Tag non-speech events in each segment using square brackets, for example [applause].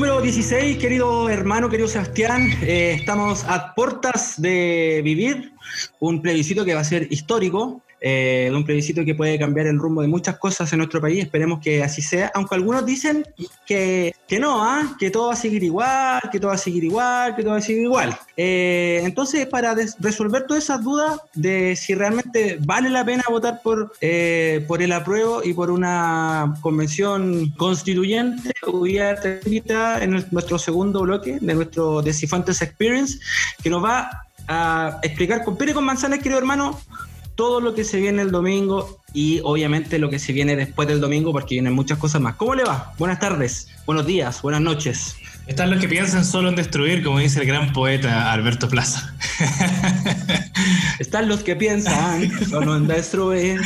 Número 16, querido hermano, querido Sebastián. Eh, estamos a puertas de vivir un plebiscito que va a ser histórico, eh, un plebiscito que puede cambiar el rumbo de muchas cosas en nuestro país. Esperemos que así sea, aunque algunos dicen que, que no, ¿ah? que todo va a seguir igual, que todo va a seguir igual, que todo va a seguir igual. Eh, entonces, para resolver todas esas dudas de si realmente vale la pena votar por, eh, por el apruebo y por una convención constituyente, voy a invitar en nuestro segundo bloque de nuestro Decifantes Experience, que nos va a explicar con pere con manzanas, querido hermano, todo lo que se viene el domingo y obviamente lo que se viene después del domingo porque vienen muchas cosas más. ¿Cómo le va? Buenas tardes, buenos días, buenas noches. Están los que piensan solo en destruir, como dice el gran poeta Alberto Plaza. [laughs] Están los que piensan solo en destruir.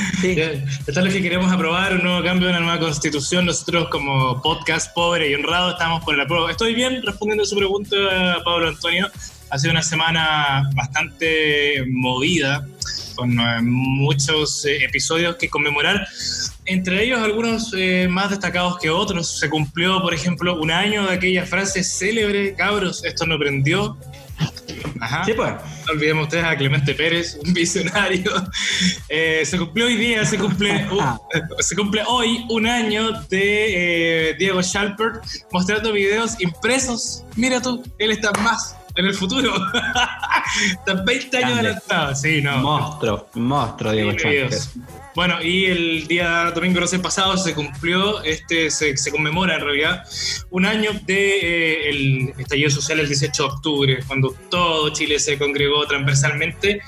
Están los que queremos aprobar un nuevo cambio en la nueva constitución. Nosotros como podcast pobre y honrado estamos por la prueba. ¿Estoy bien respondiendo a su pregunta, Pablo Antonio? Ha sido una semana bastante movida con eh, muchos eh, episodios que conmemorar, entre ellos algunos eh, más destacados que otros. Se cumplió, por ejemplo, un año de aquella frase célebre, cabros, esto no prendió. Ajá. Sí, pues. No olvidemos ustedes a Clemente Pérez, un visionario. se cumplió hoy día, se cumple, se cumple hoy un año de Diego Schalpert mostrando videos impresos. Mira tú, él está más en el futuro. [laughs] Están 20 años adelantados. Sí, no. Monstruo, monstruo, Diego Bueno, y el día domingo no sé pasado se cumplió, este se, se, conmemora en realidad, un año de eh, el estallido social el 18 de octubre, cuando todo Chile se congregó transversalmente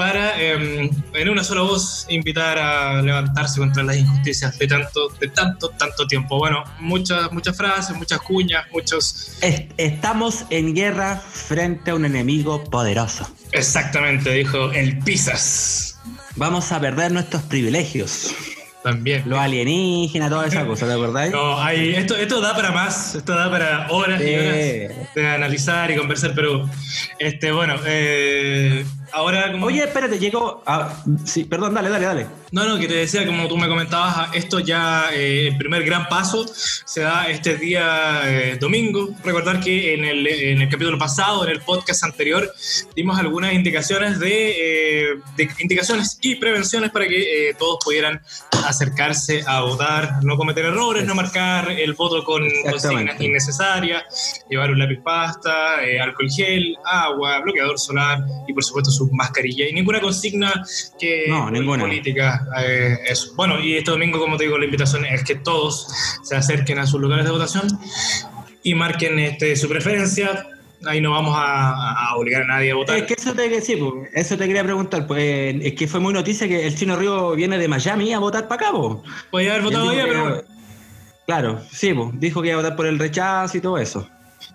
para em, en una sola voz invitar a levantarse contra las injusticias de tanto, de tanto, tanto tiempo. Bueno, muchas, muchas frases, muchas cuñas, muchos. Estamos en guerra frente a un enemigo poderoso. Exactamente, dijo el Pisas. Vamos a perder nuestros privilegios. También. Los alienígenas, toda esa cosa, ¿te acordáis? No, hay, esto, esto da para más, esto da para horas y horas de analizar y conversar, pero este, bueno, eh, ahora Oye, espérate, llegó. sí, perdón, dale, dale, dale. No, no, que te decía, como tú me comentabas, esto ya, eh, el primer gran paso se da este día eh, domingo. Recordar que en el, en el, capítulo pasado, en el podcast anterior, dimos algunas indicaciones de, de indicaciones y prevenciones para que todos pudieran acercarse a votar, no cometer errores, no marcar el voto con consignas innecesarias, llevar un lápiz pasta, alcohol gel, agua, bloqueador solar y por supuesto su mascarilla y ninguna consigna que no, ninguna. política eh, eso. Bueno, y este domingo, como te digo, la invitación es que todos se acerquen a sus lugares de votación y marquen este, su preferencia. Ahí no vamos a, obligar a nadie a votar. Es que eso te, sí, pues, eso te quería preguntar. Pues es que fue muy noticia que el Chino Río viene de Miami a votar para acá. Pues. haber votado ya, pero. Claro, sí, pues, dijo que iba a votar por el rechazo y todo eso.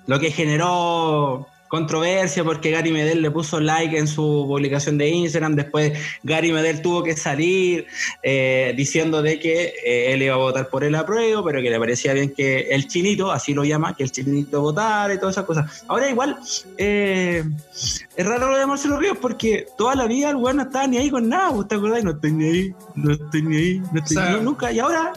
Lo que generó controversia porque Gary Medel le puso like en su publicación de Instagram. Después Gary Medel tuvo que salir eh, diciendo de que eh, él iba a votar por el apruebo, pero que le parecía bien que el chinito, así lo llama, que el chinito votara y todas esas cosas. Ahora igual, eh, es raro lo de Marcelo Ríos porque toda la vida el weón no estaba ni ahí con nada, ¿te acordás? No estoy ni ahí, no estoy ni ahí, no estoy ni ahí nunca. Y ahora,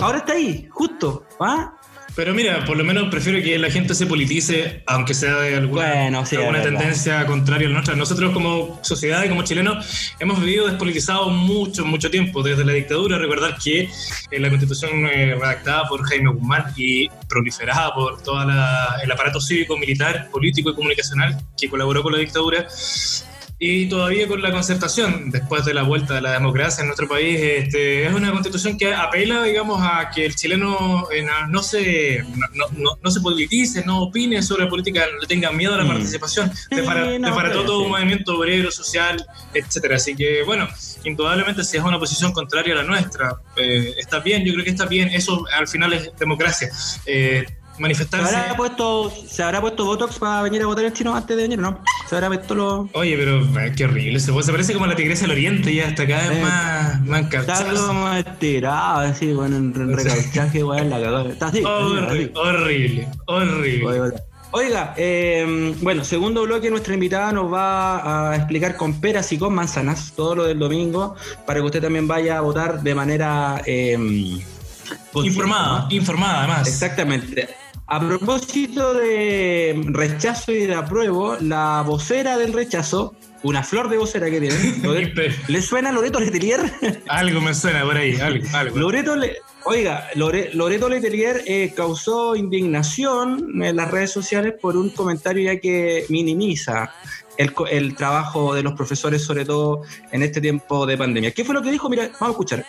ahora está ahí, justo, ¿ah? Pero mira, por lo menos prefiero que la gente se politice, aunque sea de alguna, alguna tendencia contraria a la nuestra. Nosotros como sociedad y como chilenos hemos vivido despolitizados mucho, mucho tiempo, desde la dictadura. Recordar que eh, la constitución eh, redactada por Jaime Guzmán y proliferada por todo el aparato cívico, militar, político y comunicacional que colaboró con la dictadura, y todavía con la concertación, después de la vuelta de la democracia en nuestro país, este, es una constitución que apela, digamos, a que el chileno eh, no, se, no, no, se politice, no opine sobre la política, no tenga miedo a la mm. participación, de para, todo un movimiento obrero, social, etcétera. Así que, bueno, indudablemente si es una posición contraria a la nuestra, eh, está bien, yo creo que está bien, eso al final es democracia. Eh, manifestarse. ¿Se habrá puesto, ¿Se habrá puesto Botox para venir a votar el chino antes de venir no? ¿Se habrá puesto lo.? Oye, pero qué horrible. Se, parece como la tigresa del oriente, ya hasta cada vez eh, más, más Está más estirado, así, bueno, en [laughs] weón, la cagó. Está así. Horrible, horrible, horrible. Oiga, eh, bueno, segundo bloque, nuestra invitada nos va a explicar con peras y con manzanas todo lo del domingo para que usted también vaya a votar de manera eh, informada, informada además. Exactamente A propósito de rechazo y de apruebo, la vocera del rechazo, una flor de vocera que tiene, [laughs] ¿le suena a Loreto Letelier? [laughs] algo me suena por ahí, algo. Loreto Oiga, Loreto Letelier eh, causó indignación en las redes sociales por un comentario ya que minimiza el, el, trabajo de los profesores, sobre todo en este tiempo de pandemia. ¿Qué fue lo que dijo? Mira, vamos a escuchar.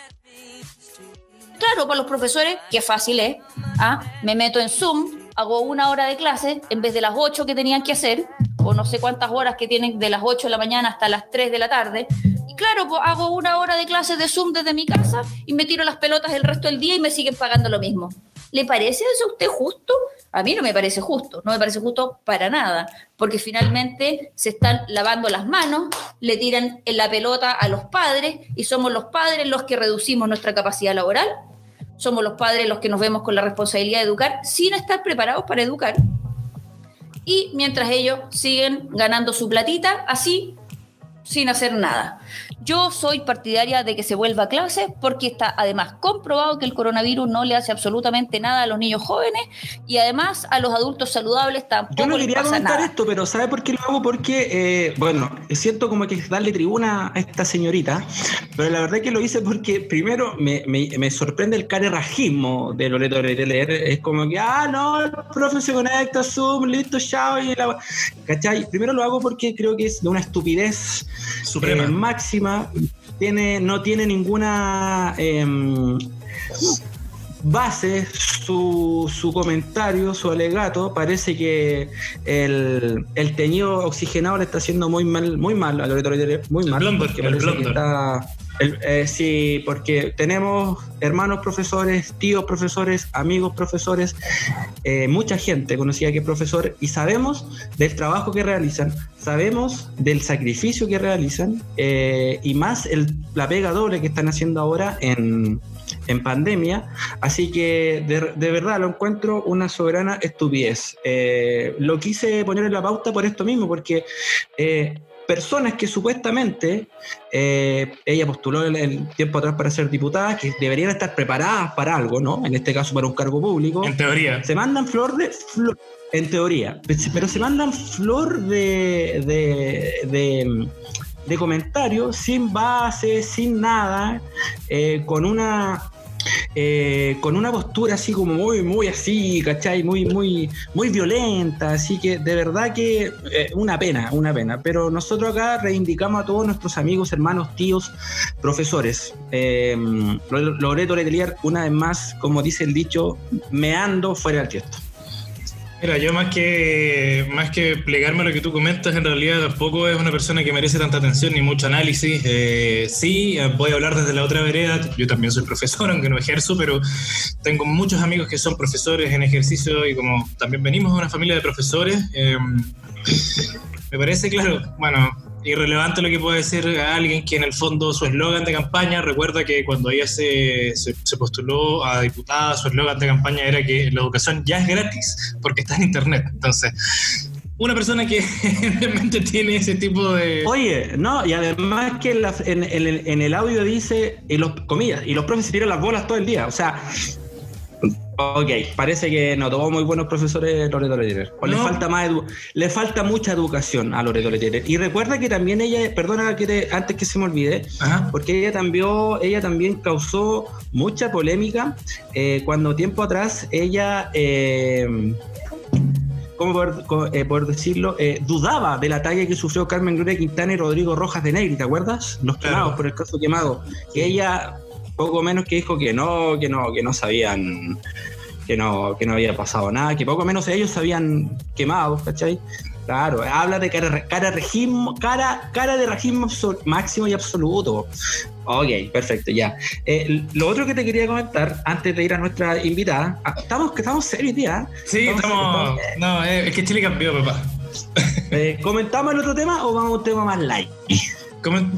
Claro, para los profesores, qué fácil es. ¿ah? Me meto en Zoom, hago una hora de clase en vez de las ocho que tenían que hacer, o no sé cuántas horas que tienen de las ocho de la mañana hasta las tres de la tarde. Y claro, pues hago una hora de clase de Zoom desde mi casa y me tiro las pelotas el resto del día y me siguen pagando lo mismo. ¿Le parece eso a usted justo? A mí no me parece justo, no me parece justo para nada, porque finalmente se están lavando las manos, le tiran en la pelota a los padres y somos los padres los que reducimos nuestra capacidad laboral somos los padres los que nos vemos con la responsabilidad de educar sin estar preparados para educar. Y mientras ellos siguen ganando su platita, así, sin hacer nada. Yo soy partidaria de que se vuelva a clase porque está además comprobado que el coronavirus no le hace absolutamente nada a los niños jóvenes y además a los adultos saludables tampoco. Yo no quería comentar esto, pero ¿sabe por qué lo hago? Porque, eh, bueno, siento como que darle tribuna a esta señorita, pero la verdad que lo hice porque primero me, me, sorprende el carerrajismo de Loreto de leer. Es como que, ah, no, el profe se conecta, Zoom, listo, chao. Y la... ¿Cachai? Primero lo hago porque creo que es de una estupidez Suprema. Eh, máxima tiene, no tiene ninguna em, base su, su, comentario, su alegato. Parece que el, el, teñido oxigenado le está haciendo muy mal, muy mal a muy mal. porque parece que está eh, sí, porque tenemos hermanos profesores, tíos profesores, amigos profesores, eh, mucha gente conocida que es profesor y sabemos del trabajo que realizan, sabemos del sacrificio que realizan eh, y más el, la pega doble que están haciendo ahora en, pandemia. Así que de, verdad lo encuentro una soberana estupidez. lo quise poner en la pauta por esto mismo, porque personas que supuestamente eh, ella postuló el, tiempo atrás para ser diputada, que deberían estar preparadas para algo, ¿no? En este caso para un cargo público. En teoría. Se mandan flor de... en teoría, pero se mandan flor de, de, de, comentarios sin base, sin nada, eh, con una eh, con una postura así como muy, muy así, ¿cachai? Muy, muy, muy violenta, así que de verdad que eh, una pena, una pena. Pero nosotros acá reivindicamos a todos nuestros amigos, hermanos, tíos, profesores. Eh, Loreto Letelier, una vez más, como dice el dicho, meando fuera del tiesto. Mira, yo más que, más que plegarme a lo que tú comentas, en realidad tampoco es una persona que merece tanta atención ni mucho análisis. Eh, sí, voy a hablar desde la otra vereda. Yo también soy profesor, [laughs] aunque no ejerzo, pero tengo muchos amigos que son profesores en ejercicio y como también venimos de una familia de profesores, eh, me parece, claro, bueno, irrelevante lo que puede decir alguien que en el fondo su eslogan de campaña, recuerda que cuando ella se, se, postuló a diputada, su eslogan de campaña era que la educación ya es gratis, porque está en Internet. Entonces, una persona que [laughs] realmente tiene ese tipo de... Oye, no, y además que en, en, el audio dice, y los, comillas, y los profes se tiran las bolas todo el día, o sea, Ok, parece que no tuvo muy buenos profesores Loreto Lettier. O le falta más le falta mucha educación a Loreto Lettier. Y recuerda que también ella, perdona que antes que se me olvide, porque ella también, ella también causó mucha polémica eh, cuando tiempo atrás ella eh, ¿cómo por, eh, decirlo? dudaba de la talla que sufrió Carmen Gloria Quintana y Rodrigo Rojas de Negri, ¿te acuerdas? Los quemados por el caso quemado. Que ella poco menos que dijo que no, que no, que no sabían, que no, que no había pasado nada, que poco menos ellos se habían quemado, ¿cachai? Claro, habla de cara, cara, regimo, cara, cara de regimo máximo y absoluto. Ok, perfecto, ya. Eh, lo otro que te quería comentar, antes de ir a nuestra invitada, ah, estamos, que estamos serios, tía. Sí, estamos. no, eh, es que Chile cambió, papá. [laughs] Eh, ¿Comentamos el otro tema o vamos a un tema más light?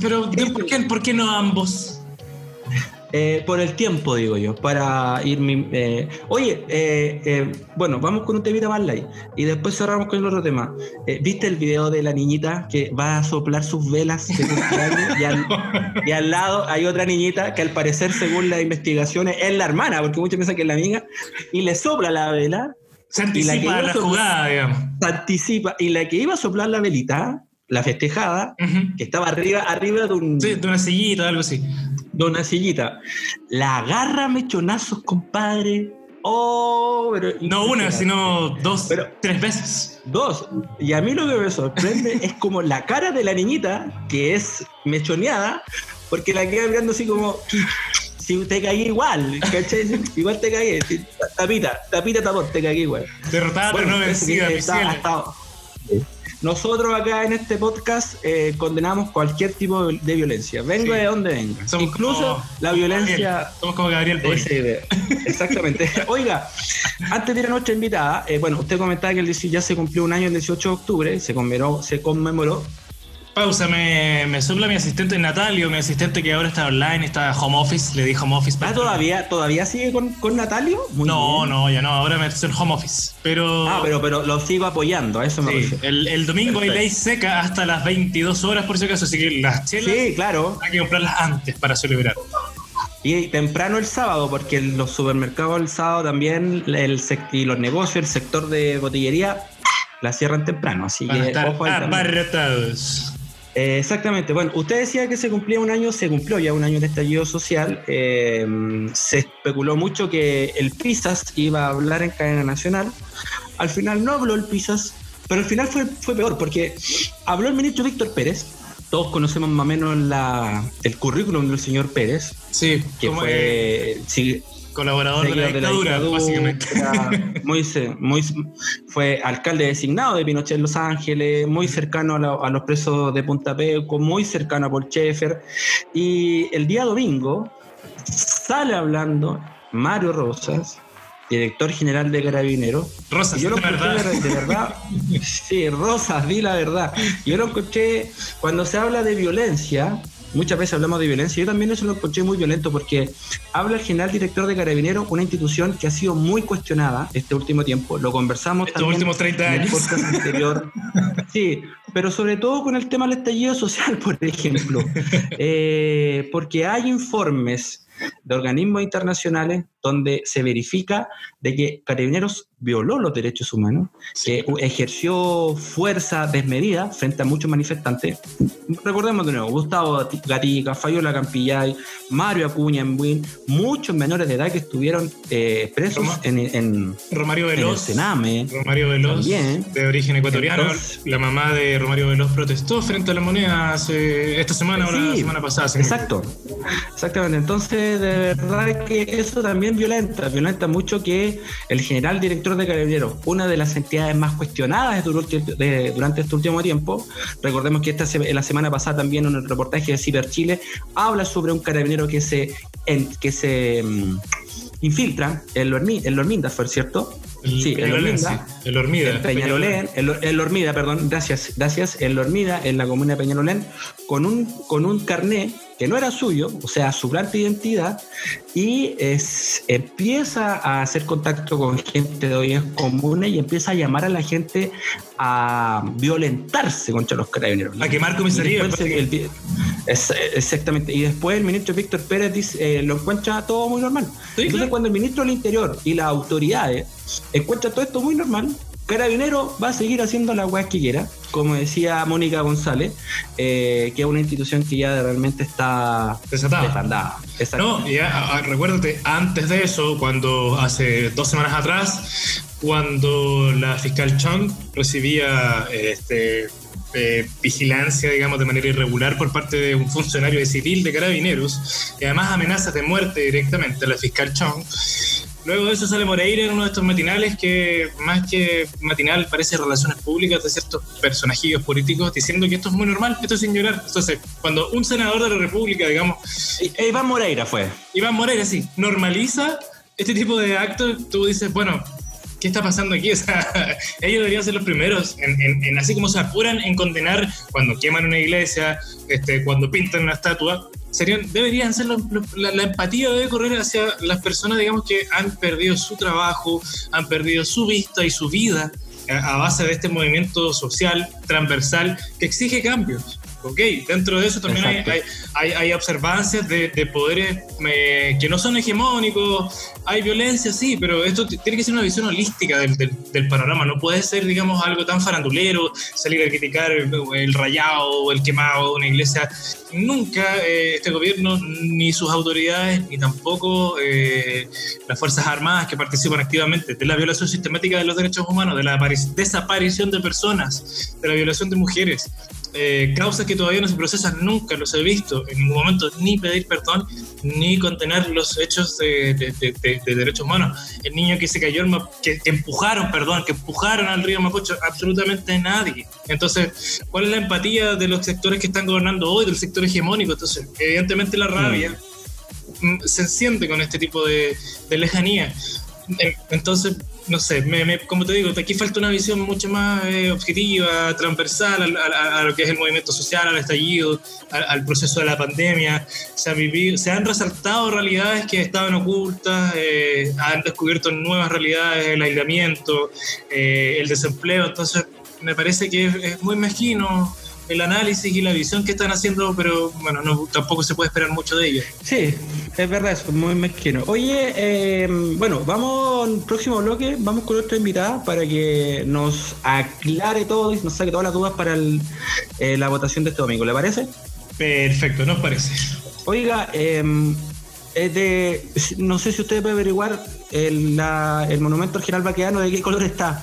Pero, [laughs] ¿por qué, ¿por qué no ambos? Eh, por el tiempo, digo yo, para ir... Eh, oye, eh, bueno, vamos con un temita más light y después cerramos con el otro tema. ¿Viste el video de la niñita que va a soplar sus velas y, al, y al lado hay otra niñita que al parecer, según las investigaciones, es la hermana, porque muchos piensan que es la amiga, y le sopla la vela Se anticipa la, jugada, digamos. Se anticipa. Y la que iba a soplar la velita, la festejada, que estaba arriba, arriba de un. Sí, de una sillita, algo así. De una sillita. La agarra mechonazos, compadre. Oh, pero. No una, sino dos, pero, tres veces. Dos. Y a mí lo que me sorprende [laughs] es como la cara de la niñita, que es mechoneada, porque la queda mirando así como si te caí igual, ¿cachai? igual te caí. Tapita, tapita, tapón, te caí igual. Derrotada pero no vencida, Nosotros acá en este podcast eh, condenamos cualquier tipo de violencia. Venga de donde venga. Incluso la violencia. somos como Gabriel. Exactamente. [laughs] Oiga, antes de ir a nuestra invitada, eh, bueno, usted comentaba que el ya se cumplió un año el 18 de octubre, se conmemoró, se conmemoró Pausa, me, me sopla mi asistente Natalio, mi asistente que ahora está online, está home office, le di home office. Ah, ¿todavía, ¿todavía sigue con, con Natalio? no, no, ya no, ahora me estoy en home office. Pero, ah, pero, pero lo sigo apoyando, a eso me refiero. El, el domingo hay ley seca hasta las 22 horas por si acaso, así que las chelas sí, claro. hay que comprarlas antes para celebrar. Y temprano el sábado, porque los supermercados el sábado también, el y los negocios, el sector de botillería, la cierran temprano, así Van que... estar abarrotados. Eh, exactamente. Bueno, usted decía que se cumplía un año, se cumplió ya un año de estallido social. Eh, se especuló mucho que el PISAS iba a hablar en cadena nacional. Al final no habló el PISAS, pero al final fue, fue peor porque habló el ministro Víctor Pérez. Todos conocemos más o menos la, el currículum del señor Pérez. Sí, que fue. Colaborador de la, dictadura, básicamente. Muy, muy, fue alcalde designado de Pinochet en Los Ángeles, muy cercano a, los presos de Punta Peco, muy cercano a Paul Schaeffer. Y el día domingo sale hablando Mario Rosas, director general de Carabineros. Rosas, yo lo verdad. De, de, verdad. Sí, Rosas, di la verdad. Yo lo escuché cuando se habla de violencia, muchas veces hablamos de violencia. Yo también eso lo encontré muy violento porque habla el general director de Carabineros, una institución que ha sido muy cuestionada este último tiempo. Lo conversamos Estos últimos 30 años. En el anterior. [laughs] Sí, pero sobre todo con el tema del estallido social, por ejemplo. Eh, porque hay informes de organismos internacionales donde se verifica de que Carabineros violó los derechos humanos, que ejerció fuerza desmedida frente a muchos manifestantes. Recordemos de nuevo, Gustavo Gatica, Fayola Campillay, Mario Acuña en Buin, muchos menores de edad que estuvieron eh, presos en, Romario Veloz, Sename. Romario Veloz, de origen ecuatoriano. la mamá de Romario Veloz protestó frente a la moneda esta semana o la semana pasada. Exacto, exactamente. Entonces, de verdad que eso también violenta, violenta mucho que el general director de Carabineros, una de las entidades más cuestionadas durante este último tiempo, recordemos que esta la semana pasada también en el reportaje de Ciber Chile habla sobre un carabinero que se, que se mm, infiltra en, Lorminda, ¿fue cierto? sí, en Lorminda. El Hormida. En Peñalolén, en Lormida, perdón, gracias, gracias, en Lormida, en la comuna de Peñalolén, con un, con un carné que no era suyo, o sea, su gran identidad, y es, empieza a hacer contacto con gente de hoy comunes y empieza a llamar a la gente a violentarse contra los carabineros. A quemar comisaría. exactamente. Y después el ministro Víctor Pérez dice, eh, lo encuentra todo muy normal. Entonces, cuando el ministro del Interior y las autoridades encuentran todo esto muy normal, Carabinero va a seguir haciendo la weas que quiera, como decía Mónica González, eh, que es una institución que ya realmente está desatada. No, ya, ah, ah, recuérdate, antes de eso, cuando hace dos semanas atrás, cuando la fiscal Chung recibía este, eh, vigilancia, digamos, de manera irregular por parte de un funcionario de civil de carabineros y además amenazas de muerte directamente a la fiscal Chung. Luego de eso sale Moreira en uno de estos matinales que más que matinal parece relaciones públicas de ciertos personajillos políticos diciendo que esto es muy normal, esto es sin llorar. Entonces, cuando un senador de la República, digamos... Iván Moreira fue. Iván Moreira, sí, normaliza este tipo de actos, tú dices, bueno, ¿qué está pasando aquí? [laughs] O sea, ellos deberían ser los primeros, en, así como se apuran en condenar cuando queman una iglesia, este, cuando pintan una estatua, serían, deberían ser la, empatía debe correr hacia las personas, digamos, que han perdido su trabajo, han perdido su vista y su vida a, base de este movimiento social transversal que exige cambios. Ok, dentro de eso también hay, hay, hay, observancias de, de poderes eh, que no son hegemónicos, hay violencia, sí, pero esto tiene que ser una visión holística del, del, panorama, no puede ser, digamos, algo tan farandulero, salir a criticar el, rayado o el quemado de una iglesia. Nunca eh, este gobierno, ni sus autoridades, ni tampoco eh, las Fuerzas Armadas que participan activamente de la violación sistemática de los derechos humanos, de la desaparición de personas, de la violación de mujeres, eh, causas que todavía no se procesan, nunca los he visto en ningún momento, ni pedir perdón, ni contener los hechos de, derechos humanos. El niño que se cayó, que, que, empujaron, perdón, que empujaron al río Mapocho, absolutamente nadie. Entonces, ¿cuál es la empatía de los sectores que están gobernando hoy, del sector hegemónico? Entonces, evidentemente la rabia mm, se enciende con este tipo de, lejanía. Entonces, no sé, como te digo, aquí falta una visión mucho más eh, objetiva, transversal a, lo que es el movimiento social, al estallido, al, proceso de la pandemia. Se, ha vivido, se han resaltado realidades que estaban ocultas, eh, han descubierto nuevas realidades, el aislamiento, eh, el desempleo. Entonces, me parece que es muy mezquino el análisis y la visión que están haciendo, pero bueno, no, tampoco se puede esperar mucho de ellos. Sí, es verdad, es muy mezquino. Oye, eh, bueno, vamos al próximo bloque, vamos con otra invitada para que nos aclare todo y nos saque todas las dudas para eh, la votación de este domingo, ¿le parece? Perfecto, nos parece. Oiga, eh, de, no sé si usted puede averiguar el, el monumento al general Baqueano de qué color está.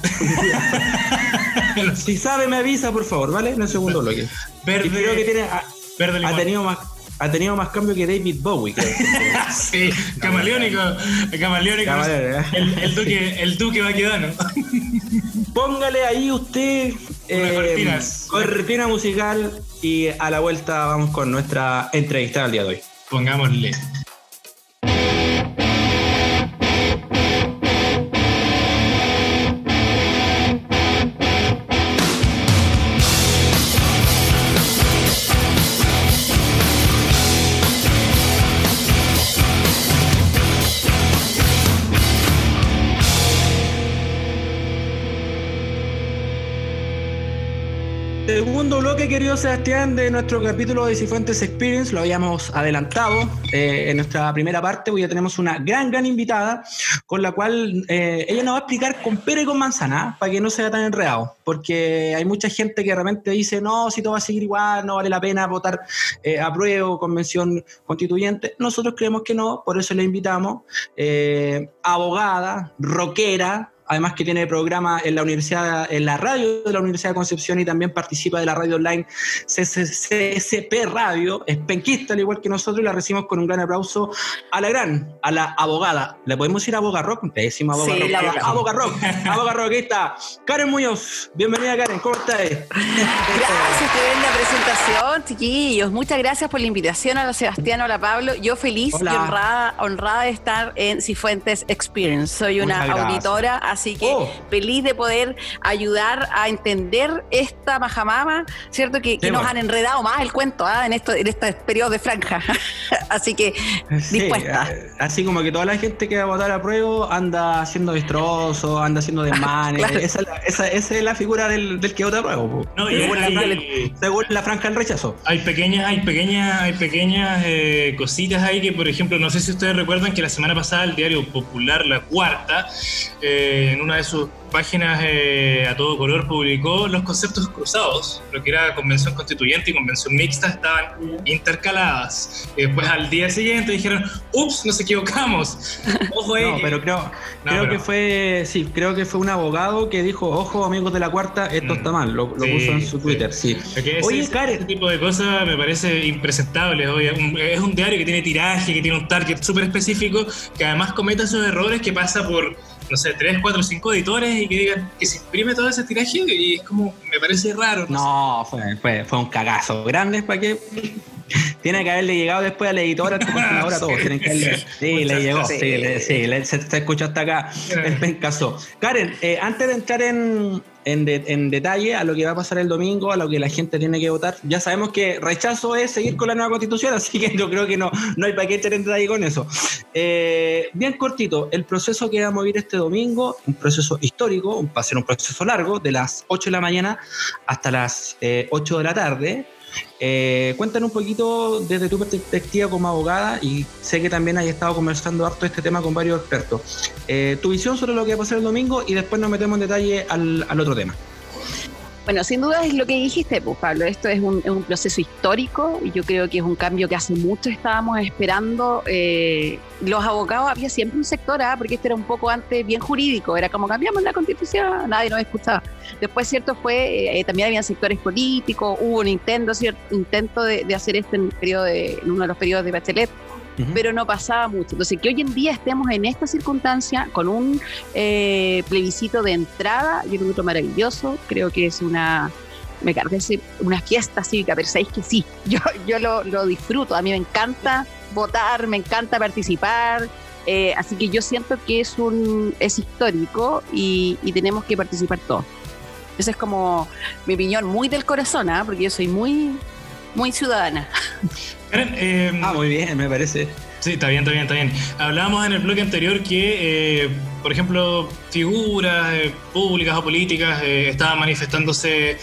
[laughs] si sabe, me avisa, por favor, ¿vale? En el segundo bloque. Verde. creo que tiene, ha, tenido más ha tenido más cambio que David Bowie, creo. [laughs] sí, camaleónico. Camaleónico. ¿eh? el, duque, el duque Baquedano. Póngale ahí usted eh, cortina musical y a la vuelta vamos con nuestra entrevista al día de hoy. Pongámosle. Segundo bloque, querido Sebastián, de nuestro capítulo de Cifuentes Experience, lo habíamos adelantado eh, en nuestra primera parte, hoy ya tenemos una gran, gran invitada, con la cual eh, ella nos va a explicar con pera y con manzana, para que no sea tan enredado, porque hay mucha gente que realmente dice, no, si todo va a seguir igual, no vale la pena votar eh, a prueba convención constituyente. Nosotros creemos que no, por eso le invitamos, abogada, rockera, además que tiene programa en la universidad, en la radio de la Universidad de Concepción y también participa de la radio online CCP Radio, es penquista al igual que nosotros y la recibimos con un gran aplauso a la gran, a la abogada. ¿Le podemos decir abogada rock? Le decimos abogada sí, rock. Abogada rock, abogada rock, ahí está. Karen Muñoz, bienvenida Karen, ¿cómo estás? Gracias, la presentación, chiquillos. Muchas gracias por la invitación a la Sebastián, hola Pablo. Yo feliz y honrada, honrada de estar en Cifuentes Experience. Soy una auditora, Así que oh. feliz de poder ayudar a entender esta majamama, ¿cierto? Que, nos han enredado más el cuento ¿ah? en, esto, en este periodo de franja. [laughs] así que dispuesta. Eh, así como que toda la gente que va a votar a prueba anda haciendo destrozos, anda haciendo desmanes. [laughs] esa, esa, esa, es la figura del, del que vota a prueba. No, y según, la, franja del rechazo. Hay pequeñas, hay pequeñas, hay pequeñas eh, cositas ahí que, por ejemplo, no sé si ustedes recuerdan que la semana pasada el diario Popular, La Cuarta, eh, en una de sus páginas eh, a todo color publicó los conceptos cruzados, lo que era convención constituyente y convención mixta estaban intercaladas. Y después al día siguiente dijeron, ups, nos equivocamos. [laughs] Ojo ahí. No, pero creo, creo que fue, sí, creo que fue un abogado que dijo, ojo amigos de la cuarta, esto está mal, lo, puso en su Twitter, sí. Oye, Karen. Este tipo de cosas me parece impresentable. es un diario que tiene tiraje, que tiene un target súper específico, que además comete esos errores que pasa por no sé, tres, cuatro, cinco editores y que digan que se imprime todo ese tiraje y es como, me parece raro. No, fue, fue, fue, un cagazo. Grande para que [laughs] tiene que haberle llegado después a la editora, ahora [laughs] todos tienen que Sí, le llegó, sí, sí, se, escuchó hasta acá. El pencaso. Karen, eh, antes de entrar en, en, detalle a lo que va a pasar el domingo, a lo que la gente tiene que votar. Ya sabemos que rechazo es seguir con la nueva constitución, [laughs] así que yo creo que no, no hay para qué echar en detalle con eso. Eh, bien cortito, el proceso que vamos a vivir este domingo, un proceso histórico, va a ser un proceso largo, de las 8 de la mañana hasta las 8 eh, de la tarde. Eh, cuéntanos un poquito desde tu perspectiva como abogada y sé que también has estado conversando harto este tema con varios expertos. Eh, tu visión sobre lo que va a pasar el domingo y después nos metemos en detalle al, al otro tema. Bueno, sin duda es lo que dijiste, pues, Pablo. Esto es un, proceso histórico y yo creo que es un cambio que hace mucho estábamos esperando. Eh, los abogados había siempre un sector, ¿ah? porque esto era un poco antes bien jurídico, era como cambiamos la constitución, nadie nos escuchaba. Después, cierto, fue, eh, también habían sectores políticos, hubo un intento, cierto, intento de, hacer esto en, periodo de, en uno de los periodos de Bachelet pero no pasaba mucho. Entonces, que hoy en día estemos en esta circunstancia con un eh, plebiscito de entrada, yo que es maravilloso, creo que es una me parece una fiesta cívica, pero sabéis que sí, [laughs] yo, yo lo, disfruto, a mí me encanta votar, me encanta participar, eh, así que yo siento que es un es histórico y, tenemos que participar todos. Esa es como mi opinión, muy del corazón, ¿ah? porque yo soy muy, muy ciudadana. [laughs] Eh, ah, muy bien, me parece. Sí, está bien, está bien, está bien. Hablábamos en el bloque anterior que, eh, por ejemplo, figuras eh, públicas o políticas estaban manifestándose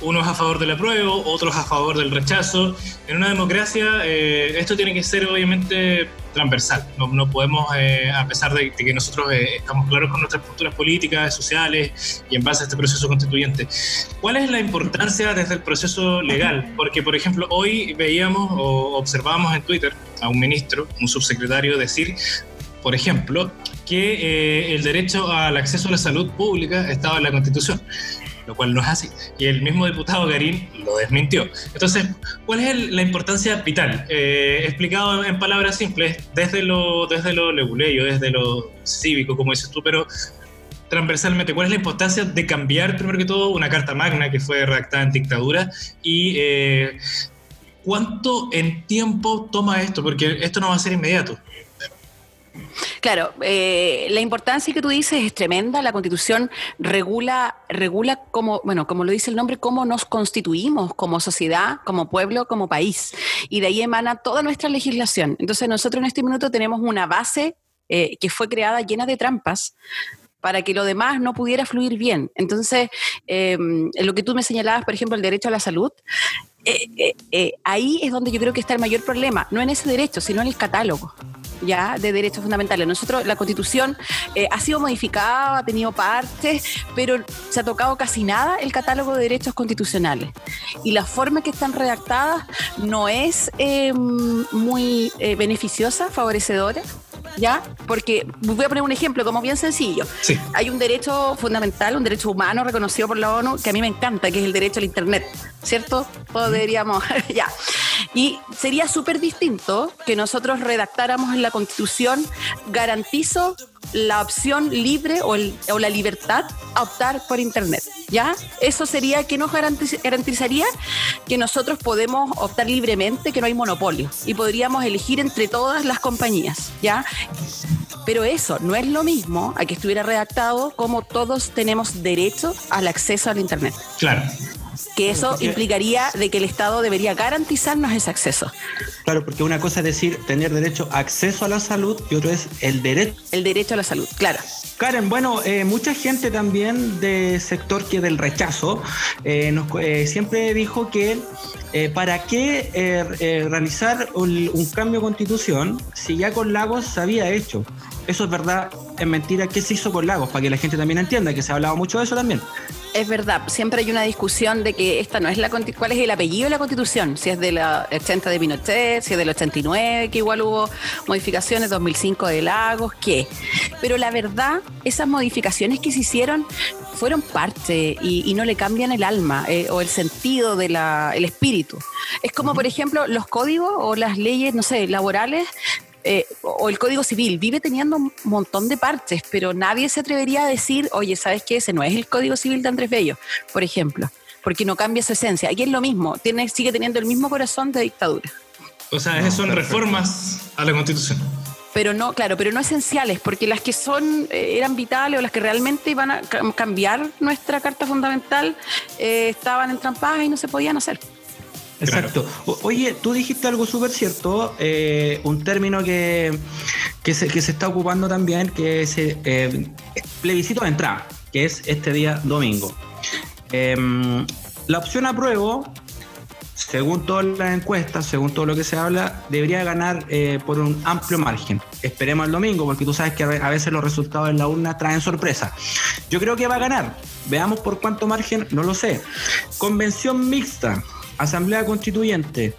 unos a favor del apruebo, otros a favor del rechazo. En una democracia esto tiene que ser obviamente transversal. No, podemos, eh, a pesar de, que nosotros eh, estamos claros con nuestras posturas políticas, sociales y en base a este proceso constituyente, ¿cuál es la importancia desde el proceso legal? Porque, por ejemplo, hoy veíamos o observábamos en Twitter a un ministro, un subsecretario decir, por ejemplo, que eh, el derecho al acceso a la salud pública estaba en la Constitución lo cual no es así. Y el mismo diputado Garín lo desmintió. Entonces, ¿cuál es la importancia vital? Eh, explicado en palabras simples, desde lo, desde lo leguleyo, desde lo cívico, como dices tú, pero transversalmente, ¿cuál es la importancia de cambiar, primero que todo, una carta magna que fue redactada en dictadura y eh, cuánto en tiempo toma esto? Porque esto no va a ser inmediato. Claro, eh, la importancia que tú dices es tremenda. La Constitución regula, regula como, bueno, como lo dice el nombre, cómo nos constituimos como sociedad, como pueblo, como país. Y de ahí emana toda nuestra legislación. Entonces nosotros en este minuto tenemos una base eh, que fue creada llena de trampas para que lo demás no pudiera fluir bien. Entonces, eh, lo que tú me señalabas, por ejemplo, el derecho a la salud, ahí es donde yo creo que está el mayor problema, no en ese derecho, sino en el catálogo ya de derechos fundamentales. Nosotros, la constitución eh, ha sido modificada, ha tenido partes, pero se ha tocado casi nada el catálogo de derechos constitucionales. Y la forma que están redactadas no es eh, muy eh, beneficiosa, favorecedora. ¿ya? Porque voy a poner un ejemplo como bien sencillo. Hay un derecho fundamental, un derecho humano reconocido por la ONU que a mí me encanta, que es el derecho al Internet, ¿cierto? Todos deberíamos, [laughs] ya. Y sería súper distinto que nosotros redactáramos en la Constitución, garantizo la opción libre o, la libertad a optar por Internet. ¿Ya? Eso sería que nos garantizaría que nosotros podemos optar libremente, que no hay monopolio y podríamos elegir entre todas las compañías. ¿Ya? Pero eso no es lo mismo a que estuviera redactado como todos tenemos derecho al acceso al Internet. Claro que eso implicaría de que el Estado debería garantizarnos ese acceso. Claro, porque una cosa es decir tener derecho a acceso a la salud y otro es el derecho. El derecho a la salud, claro. Karen, bueno, eh, mucha gente también de sector que del rechazo eh, eh, siempre dijo que para qué realizar un, un, cambio de constitución si ya con Lagos se había hecho. Eso es verdad, es mentira. ¿Qué se hizo con Lagos? Para que la gente también entienda, que se ha hablado mucho de eso también. Es verdad, siempre hay una discusión de que esta no es la cuál es el apellido de la Constitución, si es de la 80 de Pinochet, si es del 89, que igual hubo modificaciones, 2005 de Lagos, qué. Pero la verdad, esas modificaciones que se hicieron fueron parte y, no le cambian el alma eh, o el sentido del el espíritu. Es como, por ejemplo, los códigos o las leyes, no sé, laborales eh, o el Código Civil vive teniendo un montón de partes, pero nadie se atrevería a decir, oye, ¿sabes qué? Ese no es el Código Civil de Andrés Bello, por ejemplo, porque no cambia su esencia. Aquí es lo mismo, tiene, sigue teniendo el mismo corazón de dictadura. O sea, esas son reformas a la Constitución. Pero no, claro, pero no esenciales, porque las que son eh, eran vitales o las que realmente iban a cambiar nuestra carta fundamental eh, estaban entrampadas y no se podían hacer. Exacto. Oye, tú dijiste algo súper cierto, eh, un término que, que, se, que se está ocupando también, que es eh, plebiscito de entrada, que es este día domingo. Em, la opción apruebo según todas las encuestas, según todo lo que se habla, debería ganar eh, por un amplio margen. Esperemos el domingo, porque tú sabes que a veces los resultados en la urna traen sorpresa. Yo creo que va a ganar. Veamos por cuánto margen, no lo sé. Convención mixta. Asamblea Constituyente.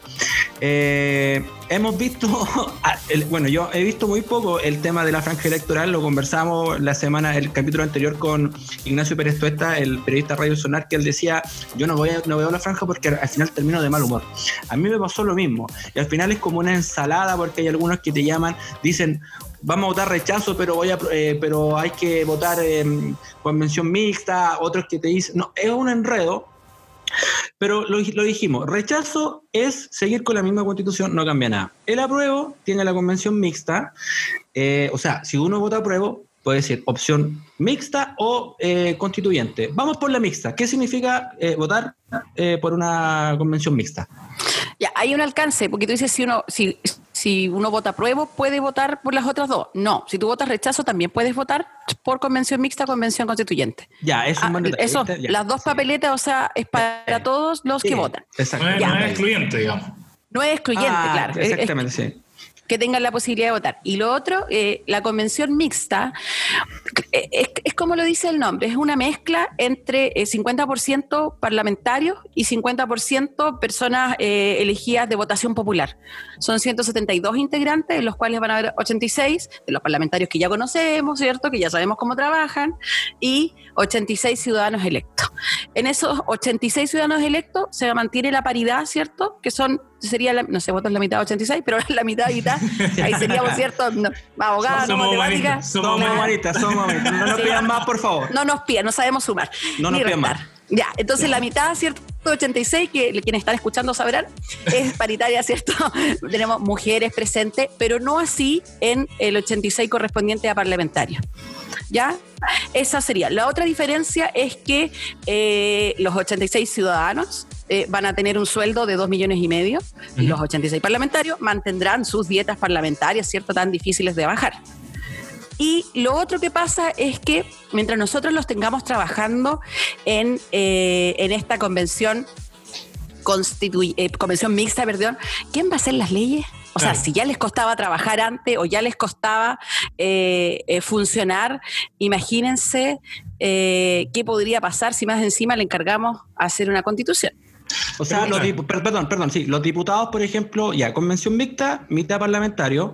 Eh, hemos visto, [laughs] bueno, yo he visto muy poco el tema de la franja electoral, lo conversamos la semana, el capítulo anterior con Ignacio Pérez Tuesta, el periodista Radio Sonar, que él decía, yo no, voy a, no veo la franja porque al final termino de mal humor. A mí me pasó lo mismo, y al final es como una ensalada porque hay algunos que te llaman, dicen, vamos a votar rechazo, pero voy a, eh, pero hay que votar en convención mixta, otros que te dicen, no, es un enredo pero lo, dijimos, rechazo es seguir con la misma constitución, no cambia nada. El apruebo tiene la convención mixta, eh, o sea, si uno vota apruebo, puede ser opción mixta o eh, constituyente. Vamos por la mixta. ¿Qué significa eh, votar por una convención mixta? Ya, hay un alcance, porque tú dices si uno, si, si uno vota apruebo, puede votar por las otras dos. No, si tú votas rechazo, también puedes votar por convención mixta, convención constituyente. Ya, eso, ah, eso las dos papeletas, o sea, es para todos los que votan. Exacto. No, es, excluyente, digamos. No es excluyente, ah, claro. Exactamente, sí que tengan la posibilidad de votar. Y lo otro, eh, la convención mixta, eh, es, como lo dice el nombre, es una mezcla entre 50% eh, parlamentarios y 50% personas elegidas de votación popular. Son 172 integrantes, en los cuales van a haber 86 de los parlamentarios que ya conocemos, ¿cierto? Que ya sabemos cómo trabajan, y 86 ciudadanos electos. En esos 86 ciudadanos electos se mantiene la paridad, ¿cierto? Que son sería, la, no sé, votos la mitad 86, pero [laughs] la mitad y mitad, ahí seríamos, [laughs] ¿cierto? No, abogados, somos matemáticas. Somos humanistas, somos humanistas. No nos pidan más, por favor. No nos pidan, no sabemos sumar. No nos pidan más. Ya, entonces la mitad, ¿cierto? 86, que quienes están escuchando sabrán, es [laughs] paritaria, ¿cierto? [laughs] Tenemos mujeres presentes, pero no así en el 86 correspondiente a parlamentarios. ¿Ya? Esa sería. La otra diferencia es que eh, los 86 ciudadanos eh, van a tener un sueldo de 2 millones y medio y los 86 parlamentarios mantendrán sus dietas parlamentarias, ¿cierto? Tan difíciles de bajar. Y lo otro que pasa es que mientras nosotros los tengamos trabajando en, eh, en esta convención, convención mixta, perdón, ¿quién va a hacer las leyes? O sea, si ya les costaba trabajar antes o ya les costaba eh, eh, funcionar, imagínense eh, qué podría pasar si más encima le encargamos hacer una constitución. O sea, los perdón, perdón, sí, los diputados, por ejemplo, ya convención mixta, mitad parlamentario,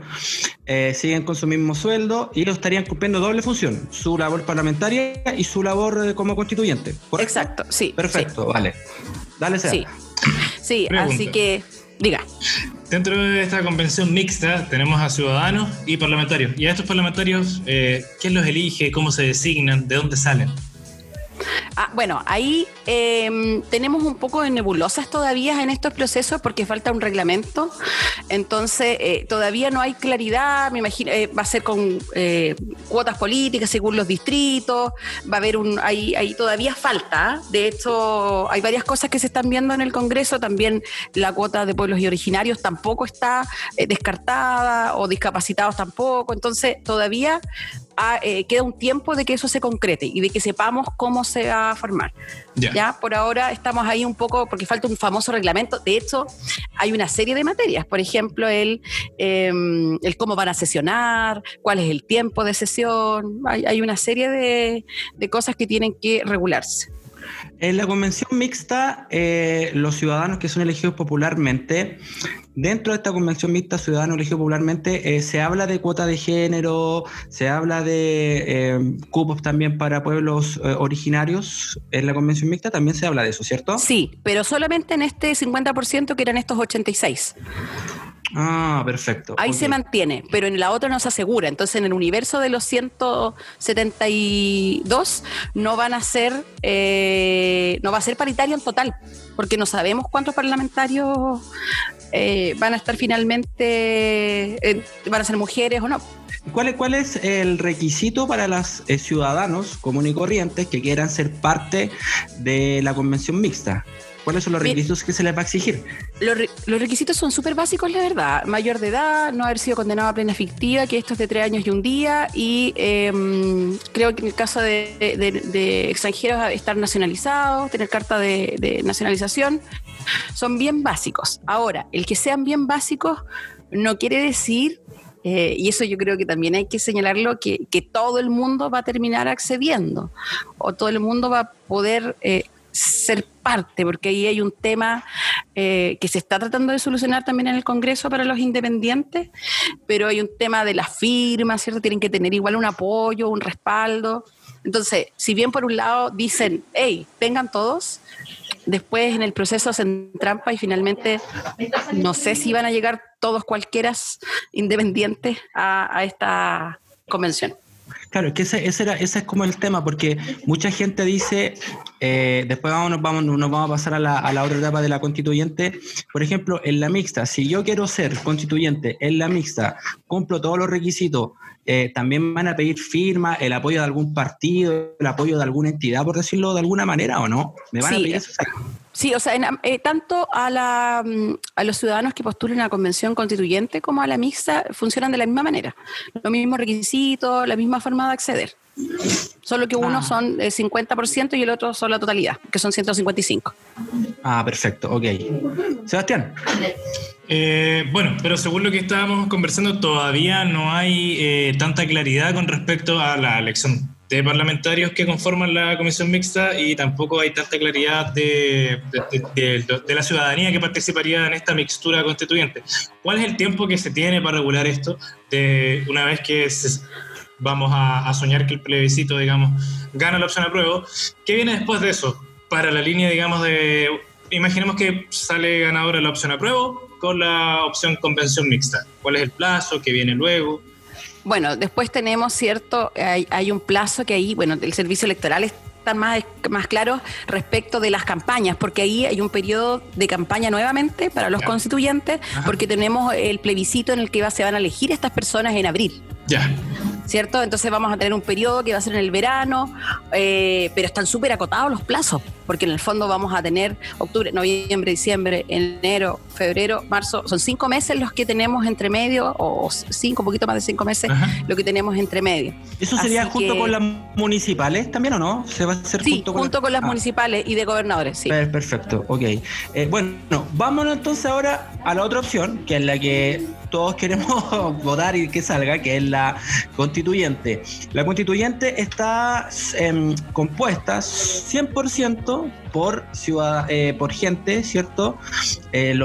siguen con su mismo sueldo y ellos estarían cumpliendo doble función, su labor parlamentaria y su labor como constituyente. Exacto, sí. Perfecto, vale. Dale, sea. Sí, sí así que, diga. Dentro de esta convención mixta tenemos a ciudadanos y parlamentarios. Y a estos parlamentarios, eh, ¿quién los elige? ¿Cómo se designan? ¿De dónde salen? Ah, bueno, ahí em, tenemos un poco de nebulosas todavía en estos procesos porque falta un reglamento. Entonces, eh, todavía no hay claridad. Me imagino, eh, va a ser con eh, cuotas políticas según los distritos. Va a haber un. Ahí, ahí todavía falta. De hecho, hay varias cosas que se están viendo en el Congreso. También la cuota de pueblos y originarios tampoco está descartada o discapacitados tampoco. Entonces, todavía eh, queda un tiempo de que eso se concrete y de que sepamos cómo se va a formar. Ya. por ahora estamos ahí un poco porque falta un famoso reglamento. De hecho, hay una serie de materias, por ejemplo, el, em, el cómo van a sesionar, cuál es el tiempo de sesión. Hay, una serie de, de cosas que tienen que regularse. En la convención mixta, eh, los ciudadanos que son elegidos popularmente, dentro de esta convención mixta, ciudadanos elegidos popularmente, eh, se habla de cuota de género, se habla de eh, cupos también para pueblos originarios. En la convención mixta también se habla de eso, ¿cierto? Sí, pero solamente en este 50% que eran estos 86. Ah, perfecto. Ahí se mantiene, pero en la otra no se asegura. Entonces, en el universo de los 172 no van a ser, eh, no va a ser paritario en total, porque no sabemos cuántos parlamentarios eh, van a estar finalmente, eh, van a ser mujeres o no. ¿Cuál, ¿Cuál es el requisito para los eh, ciudadanos comunes y corrientes que quieran ser parte de la convención mixta? ¿Cuáles son los requisitos que se les va a exigir? Los, requisitos son súper básicos, la verdad. Mayor de edad, no haber sido condenado a plena fictiva, que esto es de tres años y un día, y em, creo que en el caso de, extranjeros, estar nacionalizados, tener carta de, nacionalización, son bien básicos. Ahora, el que sean bien básicos no quiere decir eh, y eso yo creo que también hay que señalarlo, que, todo el mundo va a terminar accediendo o todo el mundo va a poder eh, ser porque ahí hay un tema eh, que se está tratando de solucionar también en el Congreso para los independientes, pero hay un tema de las firmas, ¿cierto? Tienen que tener igual un apoyo, un respaldo. Entonces, si bien por un lado dicen, hey, vengan todos, después en el proceso hacen trampa y finalmente no sé si van a llegar todos cualquiera independientes a esta convención. Claro, que ese, ese, era, ese es como el tema, porque mucha gente dice, eh, después vamos, vamos, nos vamos a pasar a la, a la, otra etapa de la constituyente, por ejemplo, en la mixta, si yo quiero ser constituyente en la mixta, cumplo todos los requisitos, eh, también van a pedir firma, el apoyo de algún partido, el apoyo de alguna entidad, por decirlo de alguna manera, ¿o no? ¿Me van a pedir eso? Sí, o sea, eh, tanto a, la, mm, a los ciudadanos que postulen a la convención constituyente como a la mixta funcionan de la misma manera. Los mismos requisitos, la misma forma de acceder. Solo que uno ah. son el 50% y el otro son la totalidad, que son 155. Ah, perfecto, ok. Sebastián. Eh, bueno, pero según lo que estábamos conversando, todavía no hay eh, tanta claridad con respecto a la elección de parlamentarios que conforman la comisión mixta y tampoco hay tanta claridad de, de, la ciudadanía que participaría en esta mixtura constituyente. ¿Cuál es el tiempo que se tiene para regular esto de una vez que vamos a, soñar que el plebiscito, digamos, gana la opción a prueba? ¿Qué viene después de eso? Para la línea, digamos, de... Imaginemos que sale ganadora la opción a prueba con la opción convención mixta. ¿Cuál es el plazo? ¿Qué viene luego? Bueno, después tenemos, ¿cierto? Hay, un plazo que ahí, bueno, el servicio electoral está más, más claro respecto de las campañas, porque ahí hay un periodo de campaña nuevamente para los constituyentes, porque tenemos el plebiscito en el que se van a elegir estas personas en abril. Ya. ¿Cierto? Entonces vamos a tener un periodo que va a ser en el verano, eh, pero están súper acotados los plazos, porque en el fondo vamos a tener octubre, noviembre, diciembre, enero, febrero, marzo, son cinco meses los que tenemos entre medio, o cinco, un poquito más de cinco meses, lo que tenemos entre medio. ¿Eso sería junto con las municipales también o no? ¿Se va a hacer sí, junto con, las, ah. municipales y de gobernadores, sí. Perfecto, ok. Eh, bueno, vámonos entonces ahora a la otra opción, que es la que todos queremos [laughs] votar y que salga, que es la constituyente. La constituyente está em, compuesta 100% por, ciudad, eh, por gente, ¿cierto? Eh,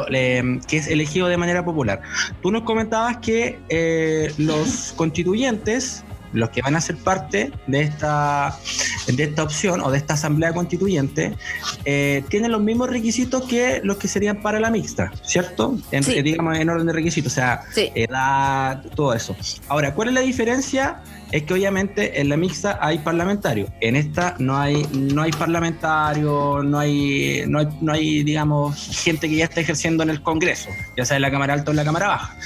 que es elegido de manera popular. Tú nos comentabas que eh, los constituyentes los que van a ser parte de esta, de esta opción o de esta asamblea constituyente eh, tienen los mismos requisitos que los que serían para la mixta, ¿cierto? En, Digamos en orden de requisitos, o sea, edad, todo eso. Ahora, ¿cuál es la diferencia? Es que obviamente en la mixta hay parlamentarios, en esta no hay, no hay parlamentarios, no hay, no hay, no hay, digamos, gente que ya está ejerciendo en el Congreso, ya sea en la Cámara Alta o en la Cámara Baja.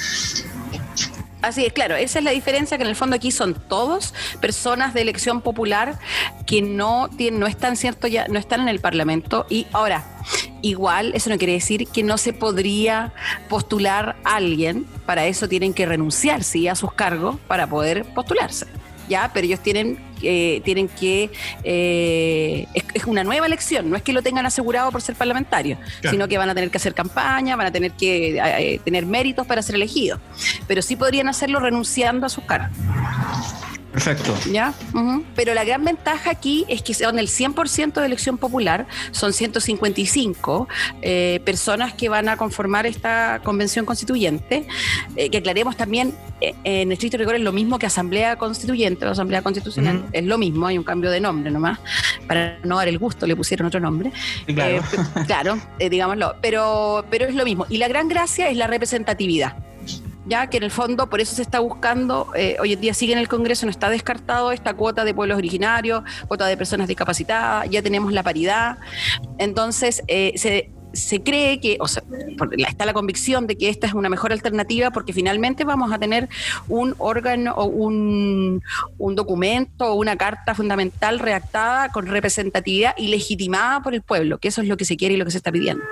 Así es, claro, esa es la diferencia que en el fondo aquí son todos personas de elección popular que no tienen, no están cierto ya, no están en el Parlamento. Y ahora igual eso no quiere decir que no se podría postular a alguien, para eso tienen que renunciar ¿sí? a sus cargos para poder postularse ya, pero ellos tienen, eh, tienen que, eh, es, una nueva elección, no es que lo tengan asegurado por ser parlamentario, sino que van a tener que hacer campaña, van a tener que eh, tener méritos para ser elegidos, pero sí podrían hacerlo renunciando a sus cargos. Perfecto. ¿Ya? Pero la gran ventaja aquí es que son el 100% de elección popular, son 155 eh, personas que van a conformar esta convención constituyente, eh, que aclaremos también, eh, en estricto rigor es lo mismo que Asamblea Constituyente o Asamblea Constitucional, es lo mismo, hay un cambio de nombre nomás, para no dar el gusto le pusieron otro nombre. Claro, claro digámoslo, pero, pero es lo mismo. Y la gran gracia es la representatividad ya que en el fondo por eso se está buscando, eh, hoy en día sigue en el Congreso, no está descartado esta cuota de pueblos originarios, cuota de personas discapacitadas, ya tenemos la paridad, entonces eh, se se cree que, o sea, está la convicción de que esta es una mejor alternativa porque finalmente vamos a tener un órgano o un, un documento o una carta fundamental redactada con representatividad y legitimada por el pueblo, que eso es lo que se quiere y lo que se está pidiendo.